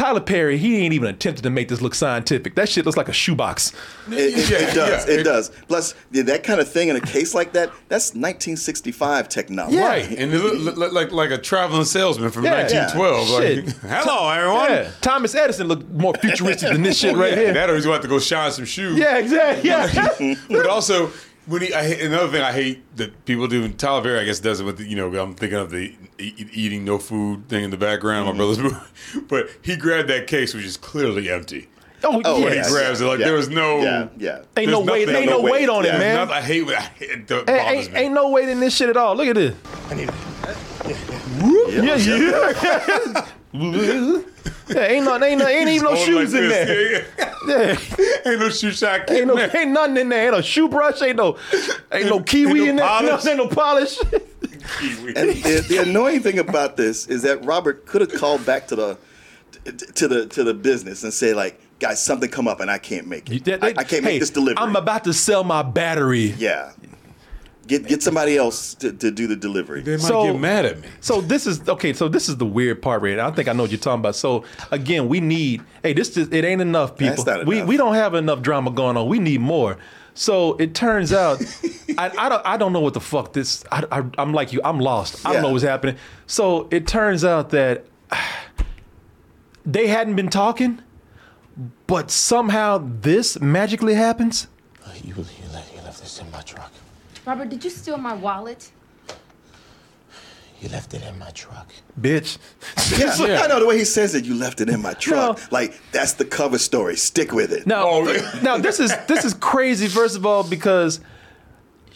Tyler Perry, he ain't even attempted to make this look scientific. That shit looks like a shoebox. It, it, Yeah, it does. yeah. It does. Plus, yeah, that kind of thing in a case like that, that's 1965 technology. Right, and it look, look like like a traveling salesman from Yeah. 1912. Shit. Like, hello, everyone. Yeah, Thomas Edison looked more futuristic than this shit oh, right Yeah, here. That or he's going to have to go shine some shoes. Yeah, exactly. Yeah. but also when he, I another thing I hate that people do, and Tyler Perry, I guess, does it with the, you know, I'm thinking of the e- eating no food thing in the background, Mm-hmm. my brother's movie. But he grabbed that case, which is clearly empty. Oh, Oh, yeah. When he grabs it, like yeah, there was no, Yeah, yeah. Ain't no weight. Ain't no no weight on weight. it, man. Nothing- I hate, I hate it. Ain't, ain't, ain't no weight in this shit at all. Look at this. I need Yeah, yeah. yeah ain't no, ain't no, ain't even no shoes like in this. there. Yeah, Yeah. yeah. ain't no shoe shot. Ain't no, ain't nothing in there. Ain't no shoe brush. Ain't no, ain't no kiwi Ain't no in there. polish. Ain't no polish. And the, the annoying thing about this is that Robert could have called back to the to the to the business and say like, guys, something come up and I can't make it. They- they- I, I can't hey, make this delivery. I'm about to sell my battery. yeah. Get get somebody else to, to do the delivery. They might So- get mad at me. So this is okay. So this is the weird part, right? I think I know what you're talking about. So again, we need. Hey, this just it ain't enough, people. That's not We enough. we don't have enough drama going on. We need more. So it turns out, I, I don't I don't know what the fuck this. I, I I'm like you. I'm lost. I don't know what's happening. So it turns out that they hadn't been talking, but somehow this magically happens. Oh, you, you, left, you left this in my truck. Robert, did you steal my wallet? You left it in my truck. Bitch. Yeah, I know the way he says it. You left it in my truck. No. Like that's the cover story. Stick with it. No. Oh, yeah. now this is this is crazy. First of all, because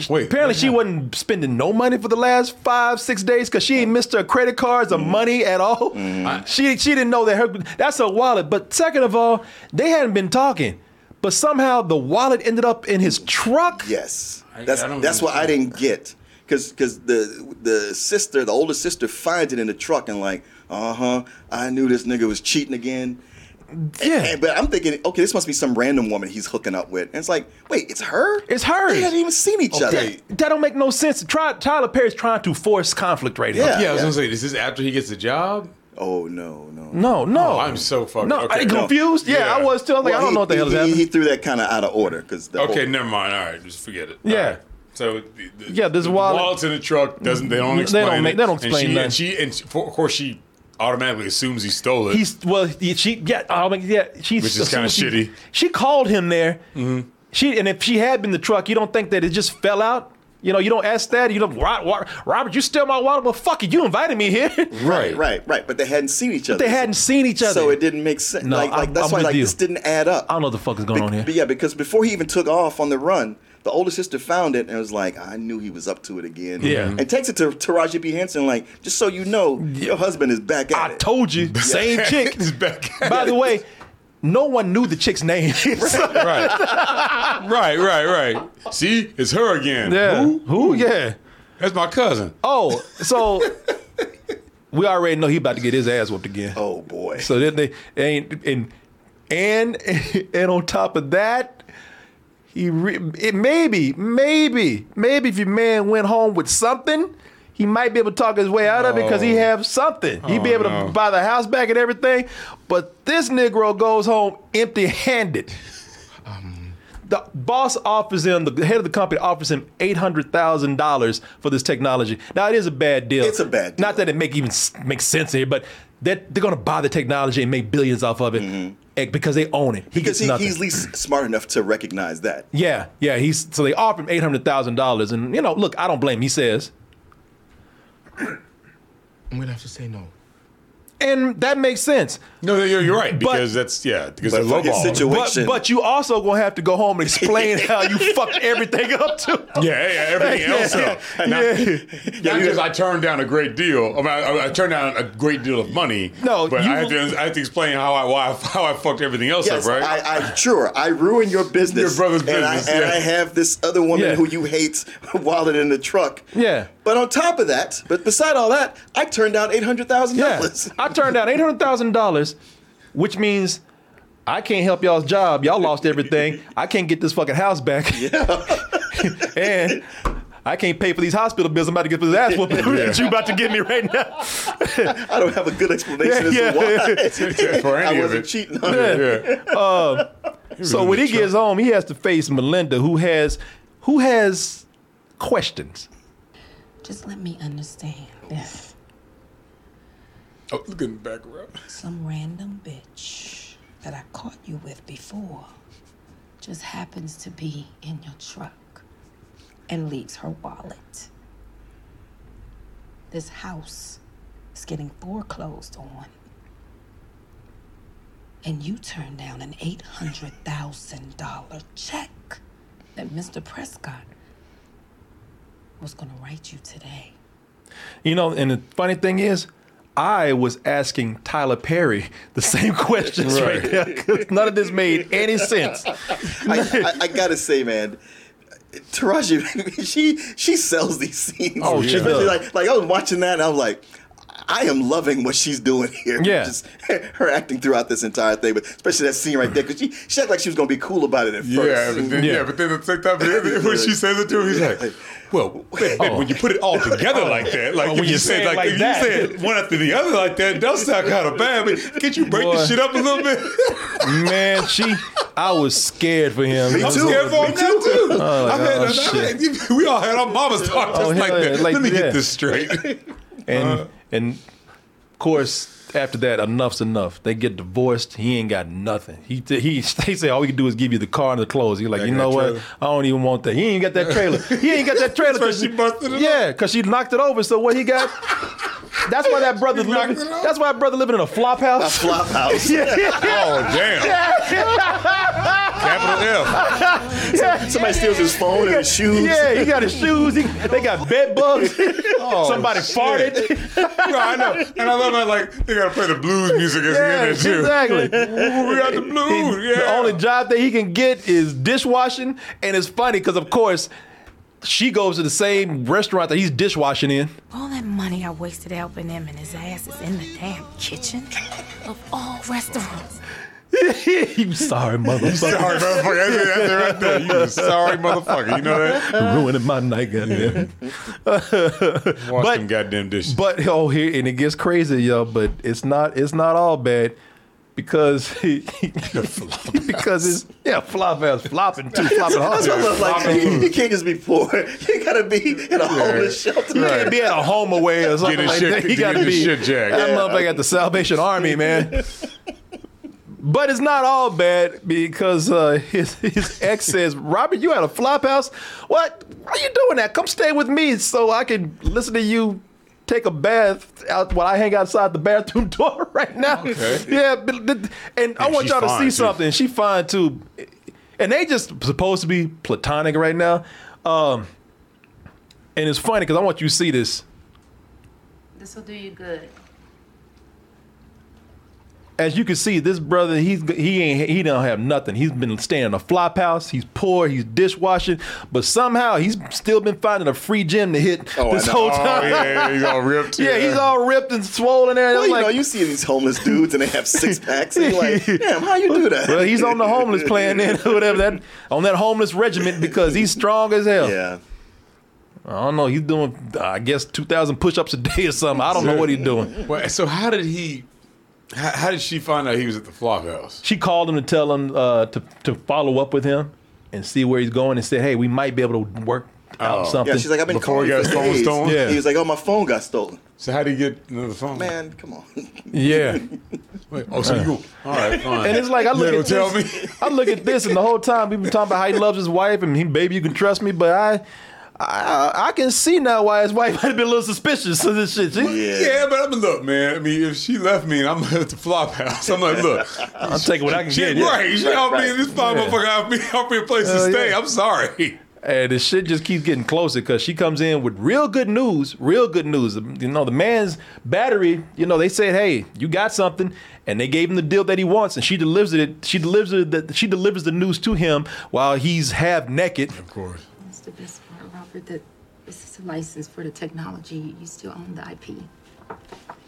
Wait, apparently she wasn't spending no money for the last five, six days because she ain't missed her credit cards or mm. money at all. Mm. She she didn't know that her that's her wallet. But second of all, they hadn't been talking. But somehow the wallet ended up in his truck. Yes, that's that's what I didn't get. Cause, cause the the sister, the older sister, finds it in the truck and like, uh huh, I knew this nigga was cheating again. Yeah, but I'm thinking, okay, this must be some random woman he's hooking up with, and it's like, wait, it's her? It's her. They hadn't even seen each other. That don't make no sense. Try, Tyler Perry's trying to force conflict right Yeah, here. Yeah, I was gonna say, this is this after he gets the job? Oh no, no, No, no. Oh, I'm so fucking. No, okay. I confused. Yeah, I was too. I was like, I don't know what the hell is he, happening. He threw that kind of out of order because Okay, whole- never mind. All right, just forget it. Yeah. All right. So the, the, Yeah, this the wallet- wallet's in the truck. Doesn't they don't They explain don't make- it. they don't explain and she, and she and she, for, of course she automatically assumes he stole it. He's well. She yeah. I mean, yeah. She Which is kinda shitty. She called him there. Mm-hmm. She and if she had been the truck, you don't think that it just fell out. You know, you don't ask that. You don't, Ro- Ro- Robert, you steal my wallet. Well, fuck it. You invited me here. Right, right, right. But they hadn't seen each other. But they hadn't seen each other. So it didn't make sense. No, like, like I'm- that's I'm why with like you. this didn't add up. I don't know what the fuck is going on here. But yeah, because before he even took off on the run, the older sister found it and was like, I knew he was up to it again. Yeah. And takes it to Taraji P. Henson, like, just so you know, your husband is back at it. I told you, same chick. Is back. By the way, no one knew the chick's name. right, right, right, right. See, it's her again. Yeah. Who? Who? Yeah. That's my cousin. Oh, so we already know he about to get his ass whooped again. Oh boy. So then they ain't and and and on top of that, he re, it maybe maybe maybe if your man went home with something. He might be able to talk his way out of it because he have something. He'd be Oh, able to buy the house back and everything. But this Negro goes home empty-handed. the boss offers him, the head of the company offers him eight hundred thousand dollars for this technology. Now it is a bad deal. It's a bad. Not that it make even s- make sense here, but that they're going to buy the technology and make billions off of it eh, because they own it. He because gets he, nothing. he's at least smart enough to recognize that. yeah, yeah. He's so they offer him eight hundred thousand dollars, and you know, look, I don't blame. him. He says, I'm gonna have to say no. and that makes sense. No, you're, you're right But- because that's yeah because But they're for lowball. situation- But, but you also gonna have to go home and explain how you fucked everything up too. Yeah, yeah, everything else up. Not, not because I turned down a great deal. I mean, I, I turned down a great deal of money. No, but you- I have to I have to explain how I why, I- how I fucked everything else Yes, up, right? I, I sure I ruined your business. Your brother's and I, business, and. I have this other woman Yeah. who you hate wallet in the truck. Yeah. But on top of that, but beside all that, I turned down eight hundred thousand Yeah, dollars. I turned down eight hundred thousand dollars, which means I can't help y'all's job. Y'all lost everything. I can't get this fucking house back. Yeah. and I can't pay for these hospital bills. I'm about to get for this ass whooping that you about to give me right now. I don't have a good explanation Yeah, as yeah. to why For any I of wasn't it. cheating on Yeah. her. Uh, so when he gets home, he has to face Melinda, who has who has questions. Just let me understand this. oh, look in the background. Some random bitch that I caught you with before just happens to be in your truck and leaves her wallet. This house is getting foreclosed on. And you turned down an $800,000 check that Mr. Prescott was going to write you today. You know, and the funny thing is, I was asking Tyler Perry the same questions right, Right. there 'cause none of this made any sense. I, I, I gotta say, man. Taraji, she she sells these scenes. Oh, she Especially does. like like I was watching that and I was like, I am loving what she's doing here. Yeah. Just her acting throughout this entire thing, but especially that scene right there, because she, she acted like she was gonna be cool about it at first. Yeah, but then, yeah. but then at the same time, when she says it to him, he's like, "Well, wait, wait, when you put it all together like that, like Oh, when you you say say it it like, like if that. you say it one after the other like that, it does sound kind of bad. But can't you break Boy. the shit up a little bit? Man, she, I was scared for him. Me I'm too. scared for him now too. Oh, I had, oh, I shit. had- we all had our mamas talk to Oh, us like yeah, that. like Let me that. get this straight. And Uh. And of course, after that, enough's enough. They get divorced. He ain't got nothing. He he they say all we can do is give you the car and the clothes. He's like, That you know what? trailer. I don't even want that. He ain't got that trailer. he ain't got that trailer. That's why she busted it Yeah, because she knocked it over. So what he got? That's why that brother's living. That's why that brother living in a flop house. A flop house. yeah. oh damn! Capital F. Somebody steals his phone and his shoes. Yeah, he got his shoes. He, they got bed bugs. Oh, Somebody shit. farted. no, I know. And I love how like they gotta play the blues music as Yeah, yeah, too. exactly. Ooh, we got the blues. He- yeah. The only job that he can get is dishwashing, and it's funny because of course she goes to the same restaurant that he's dishwashing in. All that money I wasted helping him and his ass is in the damn kitchen of all restaurants. you sorry, motherfucker. sorry, motherfucker. That's it, right there. You sorry motherfucker. You know that? Ruining my night, goddamn. Wash But- them goddamn dishes. But oh, here and it gets crazy, yo. But it's not it's not all bad because he, because it's yeah flop ass flopping too flopping hard. That's what I love. Like, you, you can't just be poor. You gotta be in a homeless shelter. He can't be at a home away or something his like shit- that. He get got to his be shit jacked. that Yeah. motherfucker at the Salvation Army, man. But it's not all bad because uh, his his ex says, "Robert, you at a flop house? What? Why are you doing that? Come stay with me so I can listen to you." Take a bath out while I hang outside the bathroom door right now. Okay. Yeah, but th- and I want y'all to see too. something. She fine too, and they just supposed to be platonic right now. Um, and it's funny because I want you to see this. This will do you good. As you can see, this brother, he's he ain't he don't have nothing. He's been staying in a flop house. He's poor. He's dishwashing, but somehow he's still been finding a free gym to hit Oh, this whole Oh, time. yeah, yeah, he's all ripped. yeah, he's all ripped and swollen. There, Well, I'm you know, you see these homeless dudes and they have six packs. And you're like, damn, how you do that? well, he's on the homeless plan then, or whatever that on that homeless regiment because he's strong as hell. Yeah. I don't know. He's doing, I guess, two thousand push-ups a day or something. I don't know what he's doing. Well, so how did he? How, how did she find out he was at the flop house? She called him to tell him uh, to to follow up with him and see where he's going, and said, "Hey, we might be able to work out Oh. something." Yeah, she's like, I've been Before calling you for phone days. stolen? Yeah. He was like, oh, my phone got stolen. So how did he get another phone? Man, come on. Yeah. Wait, oh, so you? All right, fine. And it's like I look ain't at gonna this, me. I look at this, and the whole time we've been talking about how he loves his wife, and he, baby, you can trust me. But I, I, I can see now why his wife might have been a little suspicious of this shit. She- Yeah. but I'm look, man. I mean, if she left me and I'm at the flop house, I'm like, look, I'm taking what I can she, get. yeah. Right, she helped me. This fine Yeah. motherfucker helped me, helped me a place to stay. yeah. I'm sorry. And the shit just keeps getting closer because she comes in with real good news, real good news. You know, the man's battery, you know, they said, hey, you got something. And they gave him the deal that he wants. And she delivers it. She delivers it, that she delivers the news to him while he's half naked. Of course. That's the best part, Robert, that this is a license for the technology. You still own the IP.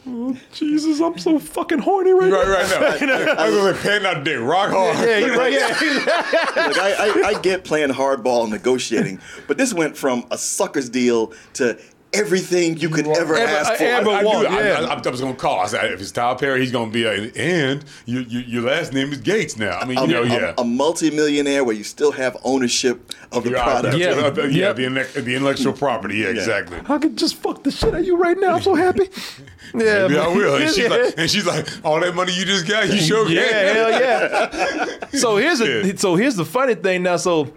Oh, Jesus, I'm so fucking horny right, Right, right now. I was like, pan out dick, rock hard. Yeah, you're right. Yeah. Look, I, I, I get playing hardball and negotiating, but this went from a sucker's deal to everything you could ever, Ever- ask uh, for. ever I, I, want, knew, I, yeah. I, I was gonna call. I said, if it's Tyler Perry, he's gonna be like, and your, your, your last name is Gates now. I mean, you a, know, a- yeah. a multimillionaire where you still have ownership of the Yeah, product. yeah, Yeah. Uh, uh, yeah, Yeah. the, the intellectual property. Yeah, exactly. I could just fuck the shit out of you right now. I'm so happy. Yeah, Maybe I will. And she's, Yeah. like, and she's like, all that money you just got, you sure yeah, can. hell yeah. So here's the Yeah. so here's the funny thing now. So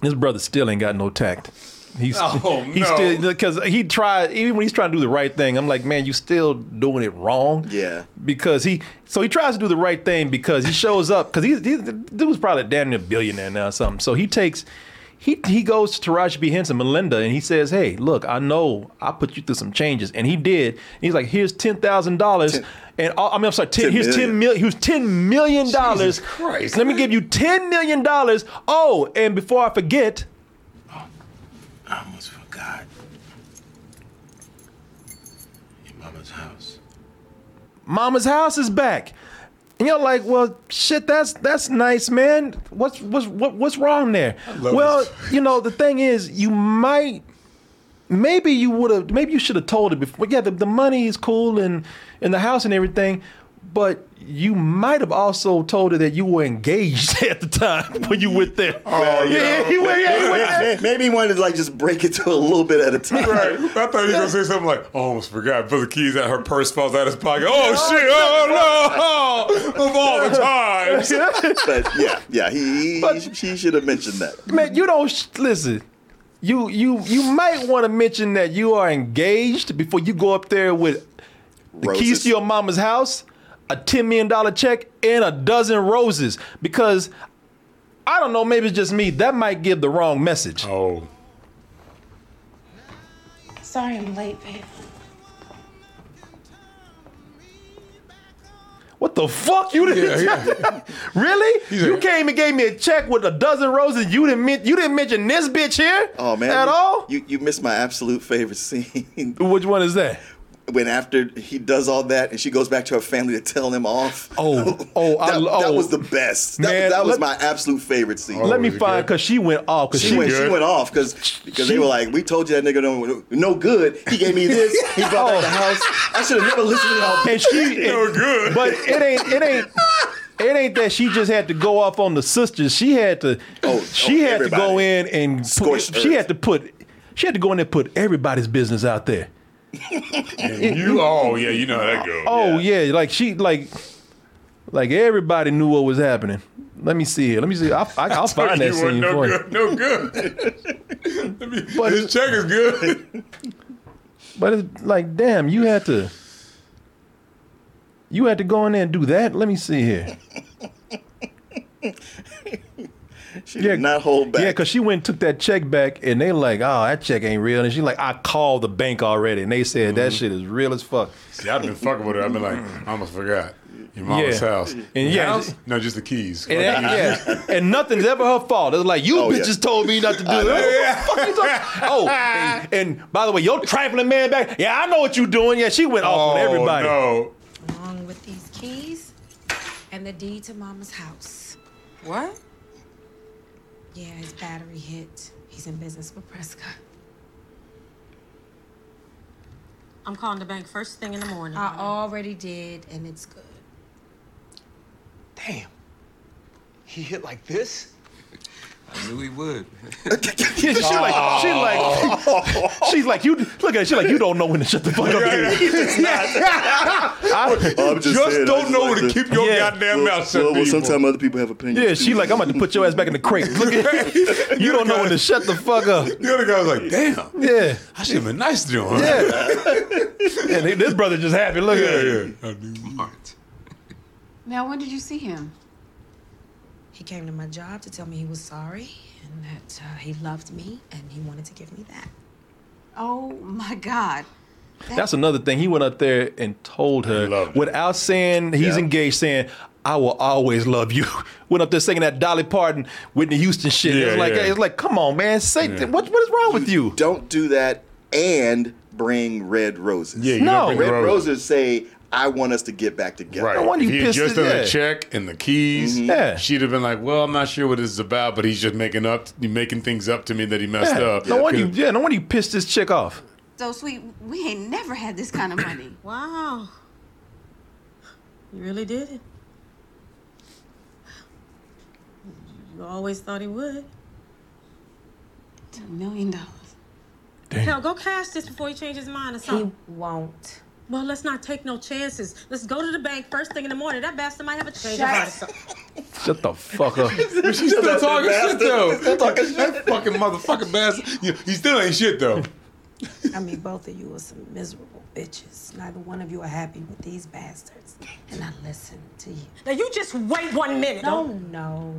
this brother still ain't got no tact. He's Oh, he's no. still because he tried even when he's trying to do the right thing. I'm like, man, you still doing it wrong. Yeah. Because he so he tries to do the right thing because he shows up because he's he, the dude's probably damn near a billionaire now or something. So he takes. He, he goes to Taraji P. Henson, Melinda, and he says, "Hey, look, I know I put you through some changes," and he did. he's like, "Here's ten thousand dollars, and all, I mean, I'm sorry, 10, 10 here's ten million. million. He was ten million dollars. Christ, Let me give you ten million dollars. Oh, and before I forget, almost forgot. Your mama's house. Mama's house is back. And you're like, well, shit, that's that's nice, man. What's what's what, what's wrong there? Well, this. you know, the thing is, you might, maybe you would have, maybe you should have told it before. Yeah, the, the money is cool and in the house and everything, but you might have also told her that you were engaged at the time when you went there. Oh, yeah, he went, yeah, he went there. Maybe, maybe he wanted to like just break it to a little bit at a time. Right. I thought you were gonna say something like, oh, I almost forgot. Put the keys out. Her purse falls out of his pocket. Oh shit! Oh no! Of all the times. But yeah, yeah, he, he, he should have mentioned that. Man, you don't sh- listen. You you you might want to mention that you are engaged before you go up there with the keys to your mama's house, a ten million dollar check, and a dozen roses. Because I don't know. Maybe it's just me. That might give the wrong message. Oh. Sorry I'm late, babe. What the fuck you didn't? Yeah, really? you came and gave me a check with a dozen roses. You didn't men- you didn't mention this bitch here Oh man, at you, all. You you missed my absolute favorite scene. Which one is that? When after he does all that and she goes back to her family to tell them off. Oh, oh, oh I- that, that oh. was the best. That, Man, that was let- my absolute favorite scene. Oh, let me find because she went off because She, she, went. She went off because because they were like, "We told you that nigga no no good. He gave me this. He brought back oh. the house. I should have never listened to y'all." and she no good. But it ain't it ain't it ain't that she just had to go off on the sisters. She had to she had to go in and put, she had to put she had to go in there and put everybody's business out there. And you, oh yeah, you know how that goes. Oh yeah. like she like like everybody knew what was happening. Let me see here. Let me see. I'll, I, I'll Told find you that scene no for you. good, no good. Me- his check is good. But it's like, damn, you had to you had to go in there and do that. Let me see here. She did not hold back. Yeah, because she went and took that check back, and they like, oh, that check ain't real. And she like, I called the bank already, and they said that mm-hmm. shit is real as fuck. See, I'd been fucking with her. I've been like, I almost forgot. Your mama's Yeah. house. And yeah, house? No, just the keys. And, that- yeah, and nothing's ever her fault. It's like you Oh, yeah. bitches told me not to do I that. know. What the fuck you talking- Oh, and, and by the way, your trifling man back. Yeah, I know what you doing. Yeah, she went off on Oh, everybody. no. Along with these keys and the deed to Mama's house. What? Yeah, his battery hit. He's in business with Prescott. I'm calling the bank first thing in the morning. I already did, and it's good. Damn. He hit like this? I knew he would. Yeah, she like, she like, oh. she's like, you look at her. She's like, you don't know when to shut the fuck up. I, I'm just saying, I just like to- well, Well, well, sometimes other people have opinions. Yeah, too. she like, I'm about to put your ass back in the crate. Look at you don't know when to shut the fuck up. The other guy was like, damn. Yeah. I should have been nice to him. Yeah. and this brother just happy. Look at him. I knew. Now, when did you see him? He came to my job to tell me he was sorry and that uh, he loved me and he wanted to give me that. Oh my God. That's another thing. He went up there and told her without saying he's Yeah. engaged, saying, I will always love you. Went up there singing that Dolly Parton, Whitney Houston shit. Yeah, it's like yeah. it's like, come on, man. Say what what is wrong with you? Don't do that and bring red roses. Yeah, you No. don't bring red roses. roses say, "I want us to get back together." Right. if he had just done a check and the keys, Mhm. Yeah. she'd have been like, "Well, I'm not sure what this is about, but he's just making up, making things up to me that he messed Yeah. up." No wonder you yeah, no wonder you pissed this chick off. So sweet, we ain't never had this kind of money. Wow. You really did it. You always thought he would. A million dollars. Damn. Hell, go cash this before he changes his mind or something. He won't. Well, let's not take no chances. Let's go to the bank first thing in the morning. That bastard might have a change of heart or something. Shut the fuck up. But she's still talking shit though. Still talking That fucking motherfucking bastard. You- He still ain't shit though. I mean, both of you are some miserable bitches. Neither one of you are happy with these bastards. And I listen to you. Now you just wait one minute. No, Don't- no.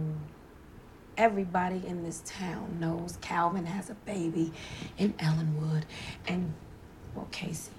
Everybody in this town knows Calvin has a baby in Ellenwood. And, well, Casey,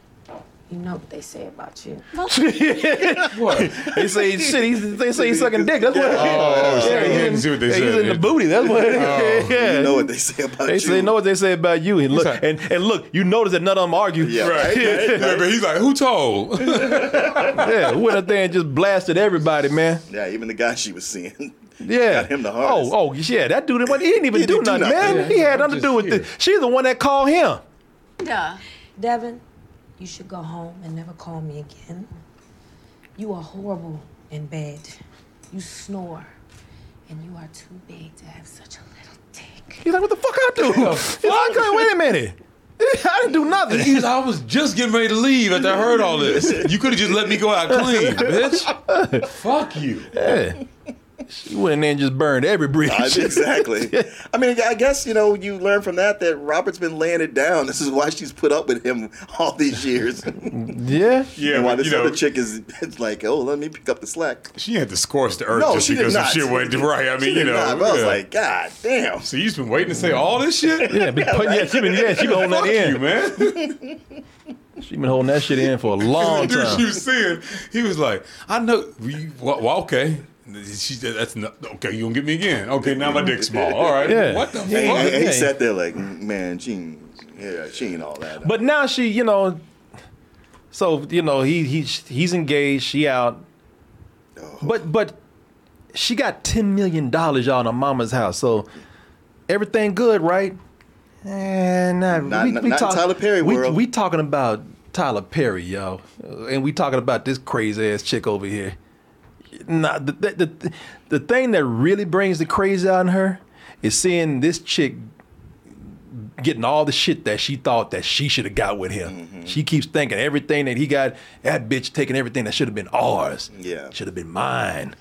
you know what they say about you. what? They say shit. He's, they say he's sucking dick. That's what. Oh, oh, shit. I didn't see what they yeah, He's said. in the booty. That's what. Oh. yeah. You know what they say about you. They you. say know what they say about you, and look, and, and look, you notice that none of them argue. Yeah, Right. Yeah, but he's like, "Who told?" yeah, who went up there and just blasted everybody, man. Yeah, even the guy she was seeing. Yeah. Got him the hardest. Oh, oh, yeah, that dude, he didn't even He do didn't do nothing, nothing. man. Yeah, he had nothing to do just with it. She's the one that called him. Duh. Devin, you should go home and never call me again. You are horrible in bed. You snore. And you are too big to have such a little dick. He's like, what the fuck I do? He's like, "Okay, wait a minute. I didn't do nothing. He's, I was just getting ready to leave after I heard all this. You could have just let me go out clean, bitch. Fuck you. Yeah. She went in there and just burned every bridge. I- exactly. I mean, I guess you know you learn from that that Robert's been laying it down. This is why she's put up with him all these years. yeah, Yeah, And why but, this you know- other chick is it's like, oh, let me pick up the slack. She had to scorch the earth No, just she did because some not. shit went right. I She mean, you know. not, but I was yeah. like, God damn. So you've been waiting to say all this shit? Yeah, been putting, yeah, she been yeah, she been holding that in. you, man. She been holding that shit in for a long the dude time. she was seeing, he was like, I know. We, well, well, okay. She said, that's not, okay. You gonna get me again? Okay, now my dick's small. All right. Yeah. What the And, fuck? and he sat there like, man, she, ain't- yeah, she ain't all that. But now she, you know, so you know he he he's engaged. She out, Oh. but but she got ten million dollars y'all in her mama's house. So everything good, right? Eh, and not, Not- not- not Tyler Perry we, world. We talking about Tyler Perry, yo, and we talking about this crazy ass chick over here. Nah, the, the, the, the thing that really brings the crazy out in her is seeing this chick getting all the shit that she thought that she should have got with him. Mm-hmm. She keeps thinking everything that he got, that bitch taking everything that should have been ours. Yeah. Should have been mine.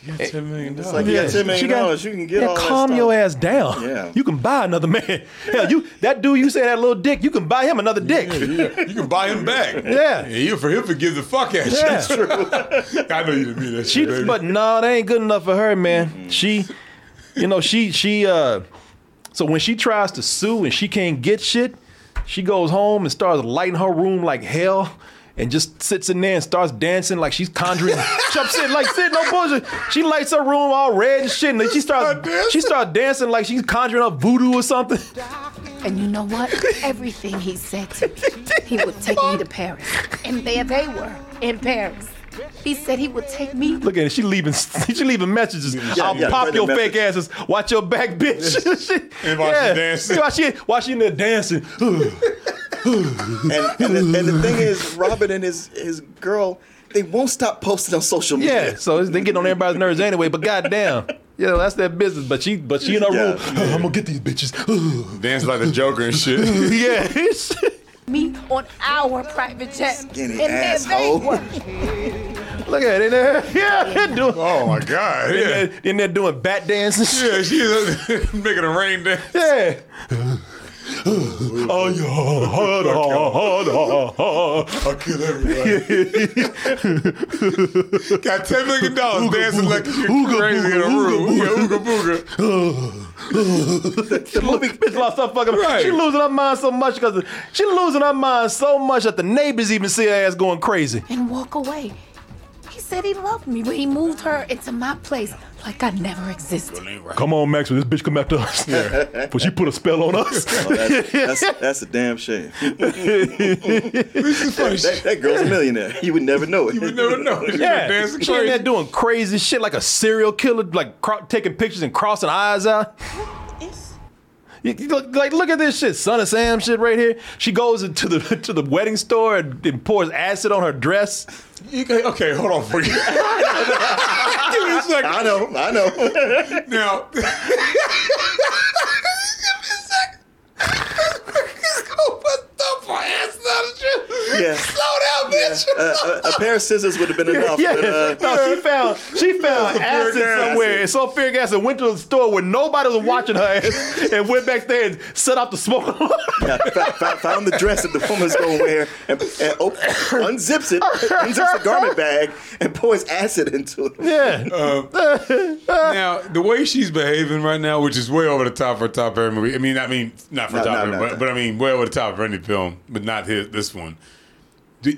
She got ten million It's like you got ten million dollars, you can get yeah, all that calm stuff. your ass down. Yeah. You can buy another man. Hell, you that dude you say that little dick, you can buy him another dick. Yeah, you can buy him back. Yeah. he'll, for he'll forgive the fuck out Yeah. you. I know you didn't mean that She, shit, baby. but no, that ain't good enough for her, man. Mm-hmm. She, you know, she she uh, so when she tries to sue and she can't get shit, she goes home and starts lighting her room like hell. And just sits in there and starts dancing like she's conjuring. she sitting like sitting no bullshit. She lights her room all red and shit, and then she starts she starts dancing like she's conjuring up voodoo or something. And you know what? Everything he said to me, he would take me to Paris. And there they were, in Paris. He said he would take me. Look at it. She leaving. She leaving messages. I'll yeah, pop your the fake asses. Watch your back, bitch. And while she dancing. While she, while she in there dancing. And, and, the, and the thing is, Robin and his his girl, they won't stop posting on social media. yeah. So they getting on everybody's nerves anyway. But goddamn, you know that's their business. But she, but she in her Yeah, room. I'm gonna get these bitches. Dance like the Joker and shit. yeah. Me on our private jet. Skinny and asshole. Look at it in there. Yeah. they're doing, Oh my god. in, Yeah. there, in there doing bat dances. Yeah, she's making a rain dance. Yeah. Oh yeah. I'll kill everybody. Got ten million dollars dancing like you're crazy in a room. Ooga booga. the movie bitch lost her fucking Right. She losing her mind so much because she losing her mind so much that the neighbors even see her ass going crazy. And walk away. He said he loved me, but he moved her into my place like I never existed. Come on, Maxwell, this bitch come after us. Yeah. But she put a spell on us. Oh, that's, that's, that's a damn shame. that, that girl's a millionaire. You would never know it. You would never know. She's yeah, dancing she in there doing crazy shit like a serial killer, like cro- taking pictures and crossing eyes out. You- you look, like look at this shit, Son of Sam shit right here. She goes into the to the wedding store and, and pours acid on her dress. You okay, hold on for you. Give me a second. I know, I know. Now, give me a second. Go put the ass out of you. Yeah. Slow down, bitch. Uh, a, a pair of scissors would have been enough. Yeah, but, uh, no, she found she found Sulfuric acid acid. somewhere, and sulfuric acid went to the store where nobody was watching her, ass, and went back there and set off the smoke. yeah, fa- fa- found the dress that the woman's gonna wear and, and op- unzips it, unzips the garment bag, and pours acid into it. yeah, Um, now, the way she's behaving right now, which is way over the top for a top Perry movie. I mean, I mean, not for No, top no, Perry, no, but, no. but I mean, way over the top for any film, but not his, this one. Do-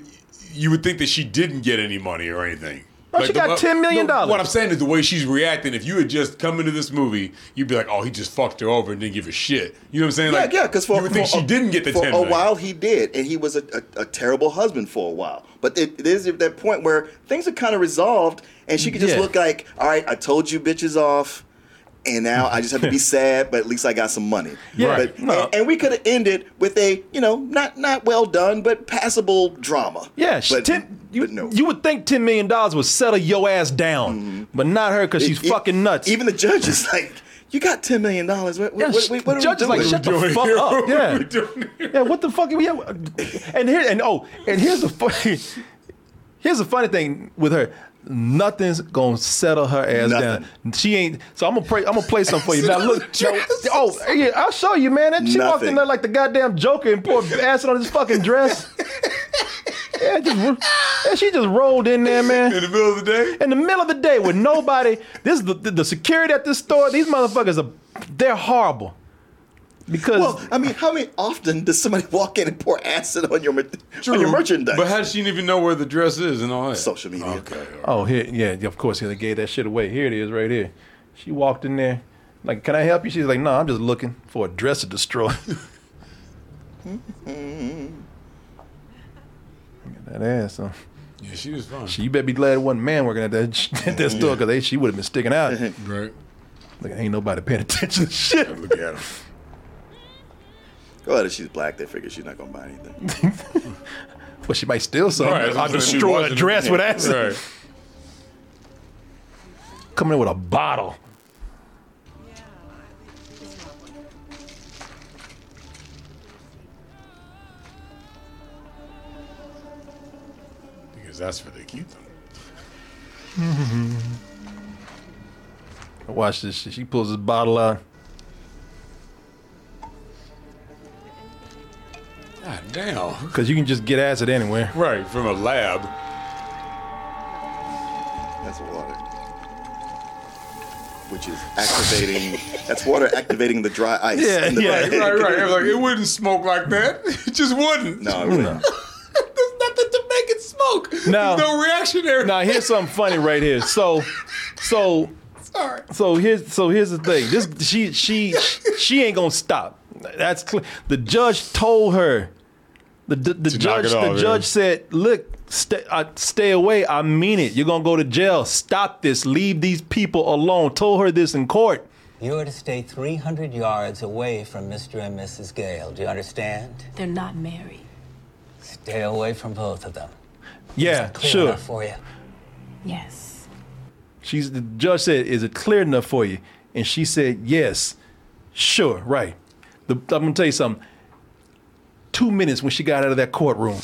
You would think that she didn't get any money or anything. Well, she the- got $10 million. no, what I'm saying is the way she's reacting. If you had just come into this movie, you'd be like, "Oh, he just fucked her over and didn't give a shit." You know what I'm saying? Yeah, Like, yeah, because for you would think for she a- didn't get the for ten a while he did, and he was a, a, a terrible husband for a while. But it, it is at that point where things are kind of resolved, and she could just Yeah. look like, "All right, I told you bitches off." And now I just have to be sad, but at least I got some money. Yeah, But, no. and, and we could have ended with a, you know, not not well done, but passable drama. yeah. But, ten, you, but no. you would think ten million dollars would settle your ass down, mm-hmm. but not her because she's It- it- fucking nuts. Even the judge is like, "You got ten million dollars. What, Yeah, what, sh- what, what are judge we is like, doing?" shut the doing fuck here? up. What Yeah. we doing here? Yeah, what the fuck? Are Yeah, and here and oh, and here's the funny. Here's the funny thing with her. Nothing's gonna settle her ass down. She ain't. So I'm gonna play. I'm gonna play something for you. Now look. now- oh, yeah, I'll show you, man. That- She walked in there like the goddamn Joker and poured acid on his fucking dress. yeah, just, yeah, she just rolled in there, man. In the middle of the day. In the middle of the day with nobody. This is the, the, the security at this store. These motherfuckers are. They're horrible. Because Well, I mean, how many often does somebody walk in and pour acid on your ma- on your merchandise? But how does she even know where the dress is and all that? Social media. Okay. Oh, here, yeah, of course, they gave that shit away. Here it is, right here. She walked in there, like, "Can I help you?" She's like, "No, I'm just looking for a dress to destroy." that ass, huh? Yeah, she was fine. She, you better be glad it wasn't man working at that at that store, because she would have been sticking out. Right. Look, ain't nobody paying attention to shit. Look at her. Well, if she's black, they figure she's not gonna buy anything. Well, she might steal something. Right, I'll what I'm saying. destroy a dress with acid. Right. Coming in with a bottle. Because that's where they keep them. I watch this. She pulls this bottle out. God damn. Because you can just get acid anywhere. Right, from a lab. That's water. Which is activating. that's water activating the dry ice. Yeah, in the yeah. bag. Right, right. It, like, it wouldn't smoke like that. It just wouldn't. No, it wouldn't. There's nothing to make it smoke. Now- There's no reaction there. Now here's something funny right here. So, so, Sorry. so here's so here's the thing. This she she she ain't gonna stop. That's clear. The judge told her. The the, the judge it off, the yeah. judge said, "Look, stay, uh, stay away. I mean it. You're gonna go to jail. Stop this. Leave these people alone." Told her this in court. You are to stay 300 yards away from Mr. and Mrs. Gayle. Do you understand? They're not married. Stay away from both of them. Yeah, Clear sure. enough for you. Yes. She's the judge said, "Is it clear enough for you?" And she said, "Yes, sure, right." The, I'm gonna tell you something. Two minutes when she got out of that courtroom.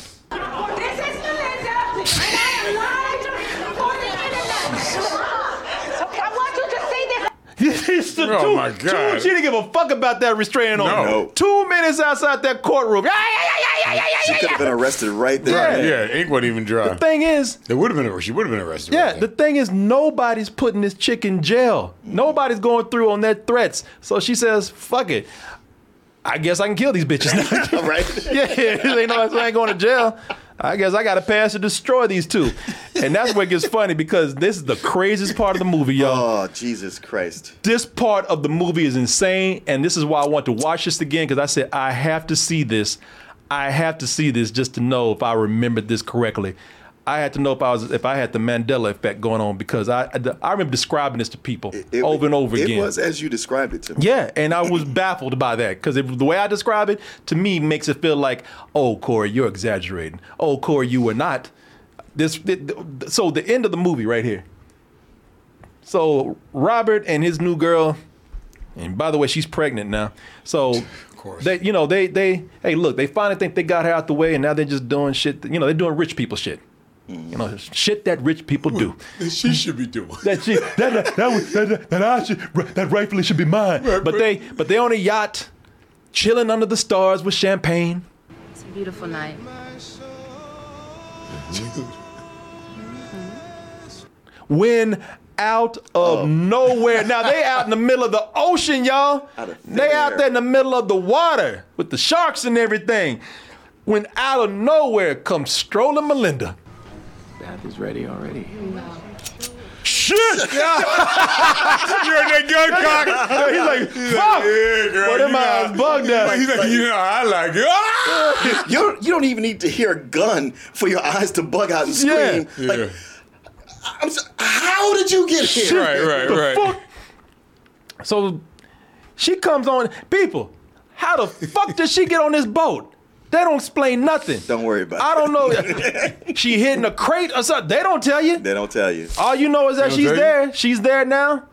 I want you to see this. It's the Oh two, my God. two- she didn't give a fuck about that restraining order. No. No. Two minutes outside that courtroom. Yeah, yeah, yeah, yeah, yeah, yeah, She yeah, could have yeah. been arrested right there. Right, yeah, ink wasn't even dry. The thing is, It would have been. She would have been arrested. yeah, right the thing is, nobody's putting this chick in jail. Nobody's going through on their threats. So she says, "Fuck it." I guess I can kill these bitches now. right? yeah, they know I ain't going to jail. I guess I got to pass to destroy these two. And that's where it gets funny because this is the craziest part of the movie, y'all. Oh, Jesus Christ. This part of the movie is insane, and this is why I want to watch this again because I said I have to see this. I have to see this just to know if I remembered this correctly. I had to know if I was if I had the Mandela effect going on because I I remember describing this to people It- over and over it again. It was as you described it to me. Yeah, and I was baffled by that because the way I describe it to me makes it feel like, oh, Corey, you're exaggerating. Oh, Corey, you were not. This so the end of the movie right here. So Robert and his new girl, and by the way, she's pregnant now. So they, you know, they they hey, look, they finally think they got her out the way, and now they're just doing shit. You know, they're doing rich people shit. You know, shit that rich people do. That She should be doing. That she that that that, was- that, that I should that rightfully should be mine. But they but they on a yacht, chilling under the stars with champagne. It's a beautiful night. Mm-hmm. When out of oh. nowhere. Now they out in the middle of the ocean, y'all. Out of They out there in the middle of the water with the sharks and everything. When out of nowhere comes strolling Melinda. Bath is ready already. Shit! You're in that gun cock. He's like, fuck! yeah, girl. Boy, them you bugged out. He's like, you know, I like it. Ah! You don't, you don't even need to hear a gun for your eyes to bug out and scream. Yeah. Like, I'm so, how did you get here? Right, right, The right. fuck? So she comes on. People, how the fuck did she get on this boat? They don't explain nothing. Don't worry about it. I don't know. she hidden a crate or something. They don't tell you. They don't tell you. All you know is that she's tell you? there. She's there now.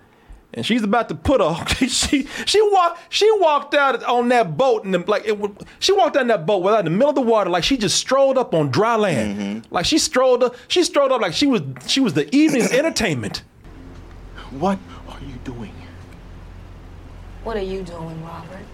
and she's about to put a she she walked she walked out on that boat and like it would, she walked out in that boat without in the middle of the water like she just strolled up on dry land mm-hmm. like she strolled up she strolled up like she was she was the evening's entertainment What are you doing? What are you doing, Robert?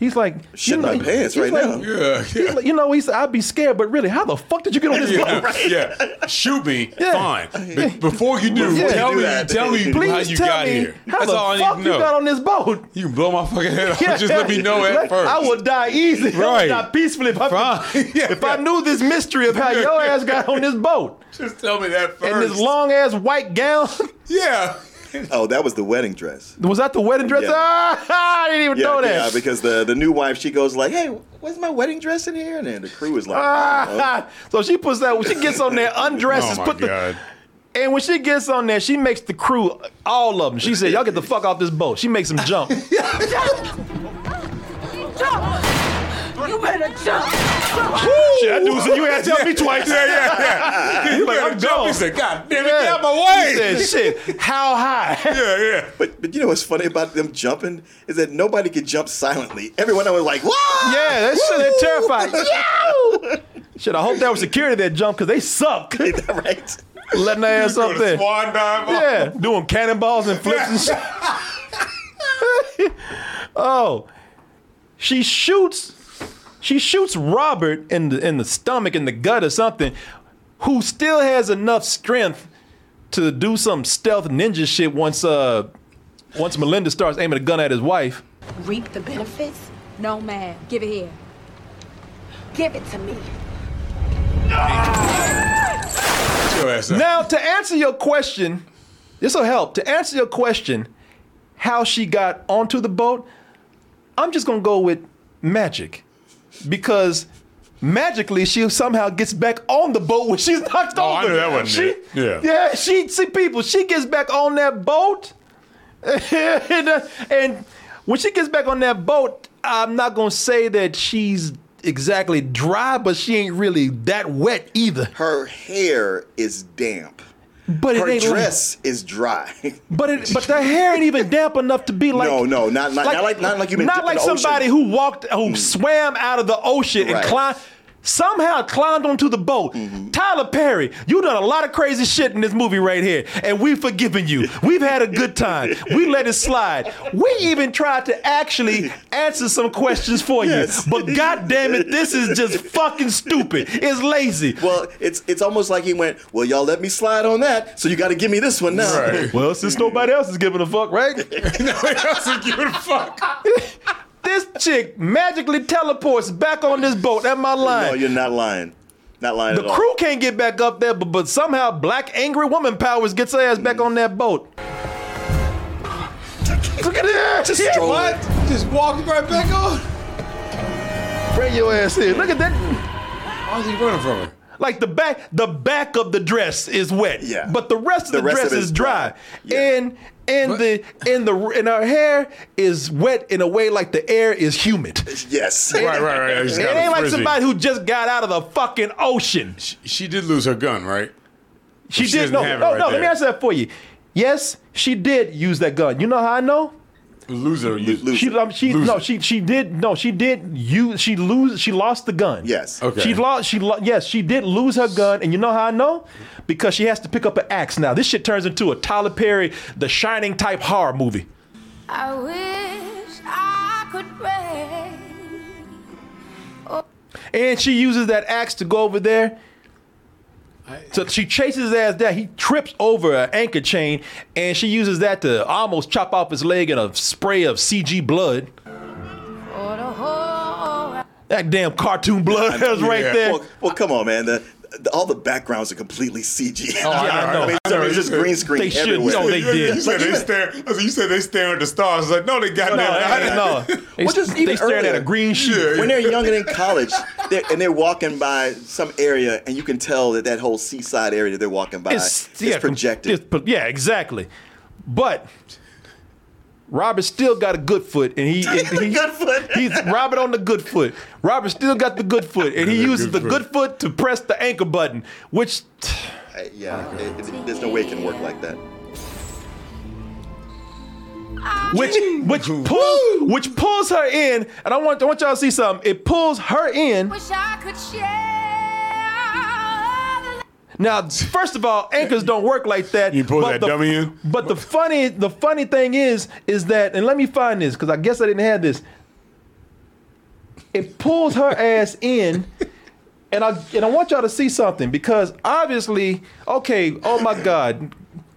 He's like Shit you know, my pants he's right like- now. Yeah, he's like, you know he said I'd be scared but really how the fuck did you get on this yeah, boat yeah. Shoot me, Yeah. fine. But before you do, Yeah. tell Do me, that. tell me Please how you tell got me here. how That's the all I fuck need to you know. got on this boat You can blow my fucking head off. Just let me know at first. I would die easy. Right. would die peacefully if, I, if I knew this mystery of how your ass got on this boat. Just tell me that first. And this long ass white gown. Yeah. Oh, that was the wedding dress. Was that the wedding dress? Yeah. Ah, I didn't even Yeah, know that. yeah, because the, the new wife, she goes like, hey, where's my wedding dress in here? And then the crew is like, oh. Ah, so she puts that. When she gets on there, undresses, Oh my put the. And when she gets on there, she makes the crew, all of them. She said, "Y'all get the fuck off this boat." She makes them jump. Jump! You better jump! Shit, that dude said you had to tell me twice. Yeah, yeah, yeah. You like, better I'm jump. gone. He said, God damn it, Yeah. get out my way. He said, "Shit, how high?" Yeah, yeah. But but you know what's funny about them jumping is that nobody could jump silently. Everyone I was like, "Whoa!" Yeah, that shit, they're terrified. Yo! Shit, I hope that was security that jumped because they suck. right. Letting their ass up there. Swan dive. Yeah, doing cannonballs and flips and shit. oh, she shoots. She shoots Robert in the in the stomach, in the gut, or something. Who still has enough strength to do some stealth ninja shit once uh once Melinda starts aiming a gun at his wife. Reap the benefits? No, man. Give it here. Give it to me. Get your ass up. Now, to answer your question, this will help. To answer your question, how she got onto the boat, I'm just gonna go with magic, because magically she somehow gets back on the boat when she's knocked Oh, over. I knew that wasn't she, it. Yeah. yeah. She see people. She gets back on that boat, and, uh, and when she gets back on that boat, I'm not gonna say that she's exactly dry, but she ain't really that wet either. Her hair is damp. But it Her ain't like- dress is dry. But it, but the hair ain't even damp enough to be like No, no, not- not- not like- not like not like somebody ocean. who walked who mm. swam out of the ocean and Right. climbed somehow climbed onto the boat. Mm-hmm. Tyler Perry, you done a lot of crazy shit in this movie right here, and we've forgiven you. We've had a good time. We let it slide. We even tried to actually answer some questions for Yes. you, but god damn it, this is just fucking stupid. It's lazy. Well, it's it's almost like he went, well, y'all let me slide on that, so you got to give me this one now. Right. Well, since nobody else is giving a fuck, right? Nobody else is giving a fuck. This chick magically teleports back on this boat. That's my No, line. you're not lying. Not lying the at all. crew can't get back up there, but, but somehow black angry woman powers gets her ass back on that boat. Look at that. Just Yeah, strolling. what? Just walking right back on. Bring your ass in. Look at that. Why is he running from her? Like the back, the back of the dress is wet. Yeah. But the rest of the, The rest dress of it is is dry. dry. Yeah. And and the and the and her hair is wet in a way like the air is humid. Yes. Right, right, right. It kinda ain't like somebody who just got out of the fucking ocean. She, she did lose her gun, right? She, She did doesn't no, have it no, right no. Let me there. answer that for you. Yes, she did use that gun. You know how I know? Loser. You, She, um, she, Lose no, she, she did, no, she did use, she lose, she lost the gun. Yes. Okay. She lost, she, lo- yes, she did lose her gun, and you know how I know? Because she has to pick up an axe now. This shit turns into a Tyler Perry, The Shining type horror movie. I wish I could break. And she uses that axe to go over there. So she chases his ass down. He trips over an anchor chain, and she uses that to almost chop off his leg in a spray of CG blood. For the whole That damn cartoon blood was right Yeah. there. Well, well, come on, man. The, the, all the backgrounds are completely CG. Oh, I know. I mean, I know. it's just green screen They should- everywhere. no, they You- did. You said they stare. I you said they staring at the stars. Like, no, they got No, that. no, They, Well, just they even staring at a green sheet. Yeah. when they're young and in college, they're, and they're walking by some area, and you can tell that that whole seaside area they're walking by is yeah, projected. it's yeah, exactly. But Robert still got a good foot, and he, and he Good foot. He's Robert on the good foot. Robert still got the good foot, and he Good uses the foot. good foot to press the anchor button, which yeah, it- it- there's no way it can work like that. which which pulls which pulls her in, and I want I want y'all to see something. It pulls her in. Wish I could share. Now, first of all, anchors don't work like that. You pull that the, dummy in? But the funny the funny thing is is that, and let me find this because I guess I didn't have this. It pulls her ass in. And I and I want y'all to see something because obviously, okay, oh my God,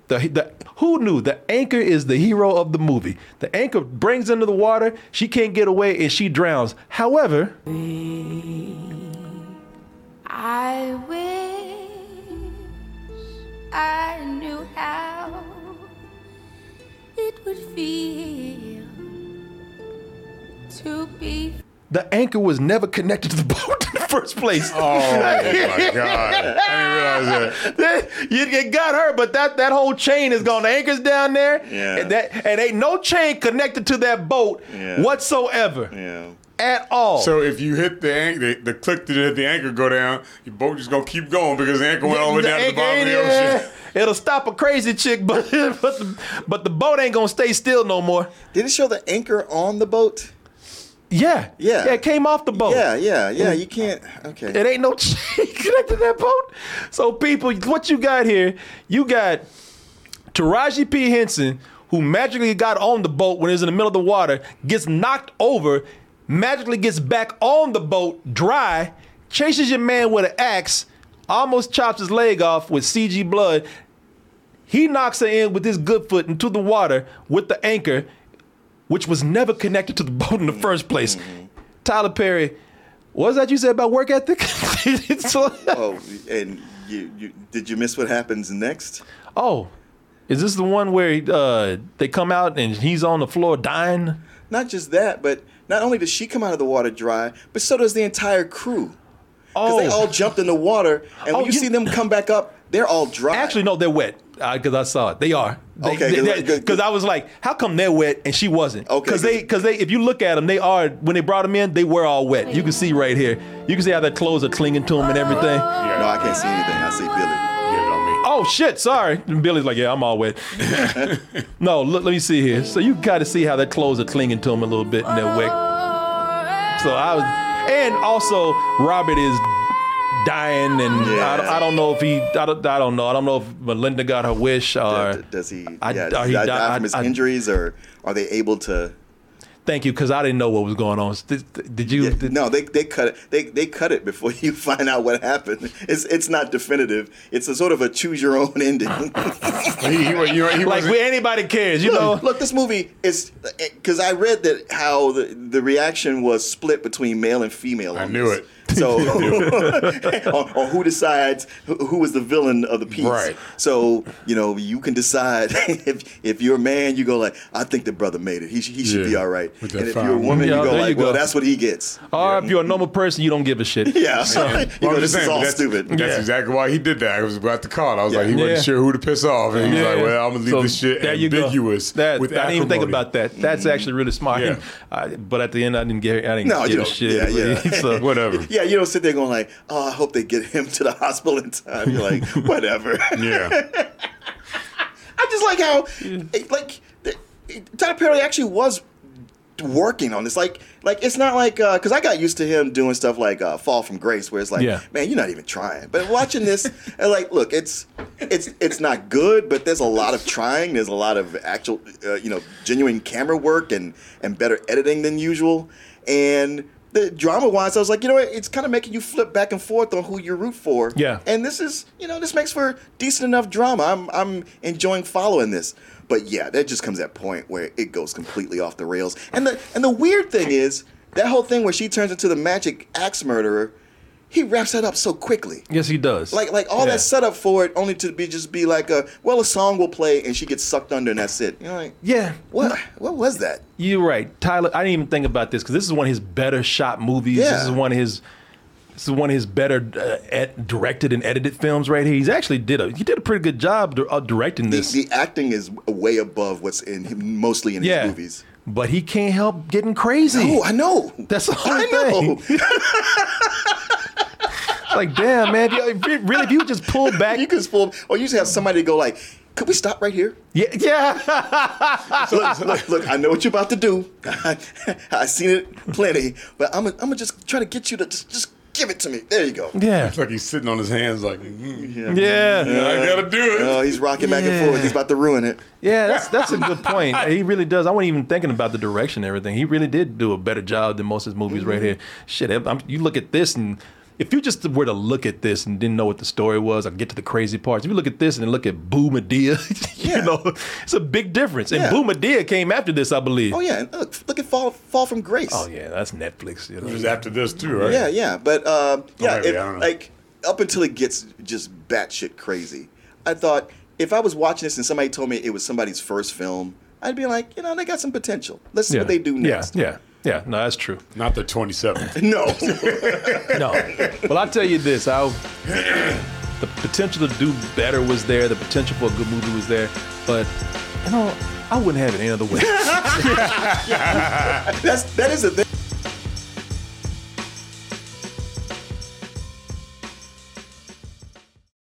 the the who knew the anchor is the hero of the movie. The anchor brings into the water, she can't get away, and she drowns. However, I wish I knew how it would feel to be. the anchor was never connected to the boat in the first place. Oh my god! I didn't realize that. you it got her, but that that whole chain is gone. The anchor's down there, Yeah. and that and ain't no chain connected to that boat Yeah. whatsoever Yeah. At all. So if you hit the anchor, the, the click to hit the anchor go down, your boat just gonna keep going because the anchor went all the way down to the bottom of ain't the there. ocean. It'll stop a crazy chick, but but the, but the boat ain't gonna stay still no more. Did it show the anchor on the boat? Yeah, Yeah. yeah. It came off the boat. Yeah, yeah, yeah. Mm-hmm. You can't. Okay. It ain't no chain connected to that boat. So people, what you got here? You got Taraji P Henson, who magically got on the boat when it was in the middle of the water, gets knocked over, magically gets back on the boat dry, chases your man with an axe, almost chops his leg off with CG blood. He knocks her in with his good foot into the water with the anchor, which was never connected to the boat in the first place. Tyler Perry, what was that you said about work ethic? So- oh, and you, you did you miss what happens next? oh, is this the one where uh, they come out and he's on the floor dying? Not just that, but not only does she come out of the water dry, but so does the entire crew. Because they Oh. all jumped in the water, and when Oh, you you- see them come back up, they're all dry. Actually, no, they're wet uh, because I saw it. They are. They, Okay, Because I was like, how come they're wet and she wasn't? Okay, Because they, because they, if you look at them, they are. When they brought them in, they were all wet. You can see right here. You can see how their clothes are clinging to them and everything. No, I can't see anything. I see Billy. Oh shit! Sorry. And Billy's like, yeah, I'm all wet. no, look, let me see here. So you got to see how their clothes are clinging to them a little bit and they're wet. So I was, and also Robert is dying, and I, don't- I don't know if he, I don't, I don't know, I don't know if Melinda got her wish or. Does he? I- yeah, does he he die, died- from his I- I- injuries, or are they able to? Thank you, because I didn't know what was going on. Did, did you? did- No, they, they cut it. They they cut it before you find out what happened. It's it's not definitive. It's a sort of a choose your own ending. like where anybody cares, you look, know. Look, this movie is eh, because I read that how the, the reaction was split between male and female. I knew it. So, on, on who decides who, who is the villain of the piece. Right. So, you know, you can decide if if you're a man, you go like, I think the brother made it. He, he should be all right. And that if you're a woman, Yeah, you go like, you well, that's what he gets. Or if you're a normal person, you don't give a shit. Yeah. So, You Well, know, I'm this just saying, is all that's, stupid. That's Yeah. exactly why he did that. I was about to call. it. I was like, he wasn't sure who to piss off, and he was Yeah. like, "Well, I'm gonna leave So this shit there you go. ambiguous." That, with I didn't even think about that. That's mm-hmm. actually really smart. Yeah. I, but at the end, I didn't get. I didn't No, give you a don't. shit. Yeah, yeah. so whatever. Yeah, you don't sit there going like, "Oh, I hope they get him to the hospital in time." You're like, "Whatever." Yeah. I just like how, it- like, the- Tyler Perry actually was working on this. Like, like it's not like because I got used to him doing stuff like uh, Fall from Grace, where it's like, Yeah. man, you're not even trying. But watching this, and like, look, it's it's it's not good, but there's a lot of trying. There's a lot of actual, uh, you know, genuine camera work and and better editing than usual. And the drama wise, I was like, you know what? It's kind of making you flip back and forth on who you root for. Yeah. And this is, you know, this makes for decent enough drama. I'm I'm enjoying following this. But yeah, that just comes that point where it goes completely off the rails. And the and the weird thing is that whole thing where she turns into the magic axe murderer. He wraps that up so quickly. Yes, he does. Like like all Yeah. that setup for it, only to be just be like a well, a song will play and she gets sucked under and that's it. You're like, Yeah. what what was that? You're right, Tyler. I didn't even think about this because this is one of his better shot movies. Yeah. This is one of his. This is one of his better uh, ed- directed and edited films right here. He's actually did a he did a pretty good job di- uh, directing The, this. the acting is way above what's in him, mostly in yeah, his movies. but he can't help getting crazy. No, I know. That's the I only know. thing. like, damn, man, if you- really, if you just pull back, you just pull, or you just have somebody go like, could we stop right here? Yeah, yeah. look, look, look, I know what you're about to do. I've seen it plenty, but I'm gonna just try to get you to just, just give it to me. There you go. Yeah. It's like he's sitting on his hands, like, mm, Yeah. I gotta do it. Oh, he's rocking back and forth. He's about to ruin it. Yeah, that's that's a good point. He really does. I wasn't even thinking about the direction and everything. He really did do a better job than most of his movies right here. Shit, I'm, you look at this and if you just were to look at this and didn't know what the story was or get to the crazy parts, if you look at this and then look at Boo Madea, you know, it's a big difference. And Yeah. Boo Madea came after this, I believe. Oh yeah, and look, look at Fall Fall from Grace. Oh yeah, that's Netflix. You know. It was after this too, right? Yeah, yeah, but uh, yeah, maybe, if- I don't know. like up until it gets just batshit crazy, I thought if I was watching this and somebody told me it was somebody's first film, I'd be like, you know, they got some potential. Let's see yeah. what they do next. Yeah, yeah, yeah. No, that's true. Not the 27th. No. no. Well, I'll tell you this. I the potential to do better was there. The potential for a good movie was there. But you know, I wouldn't have it any other way. That's that is the thing.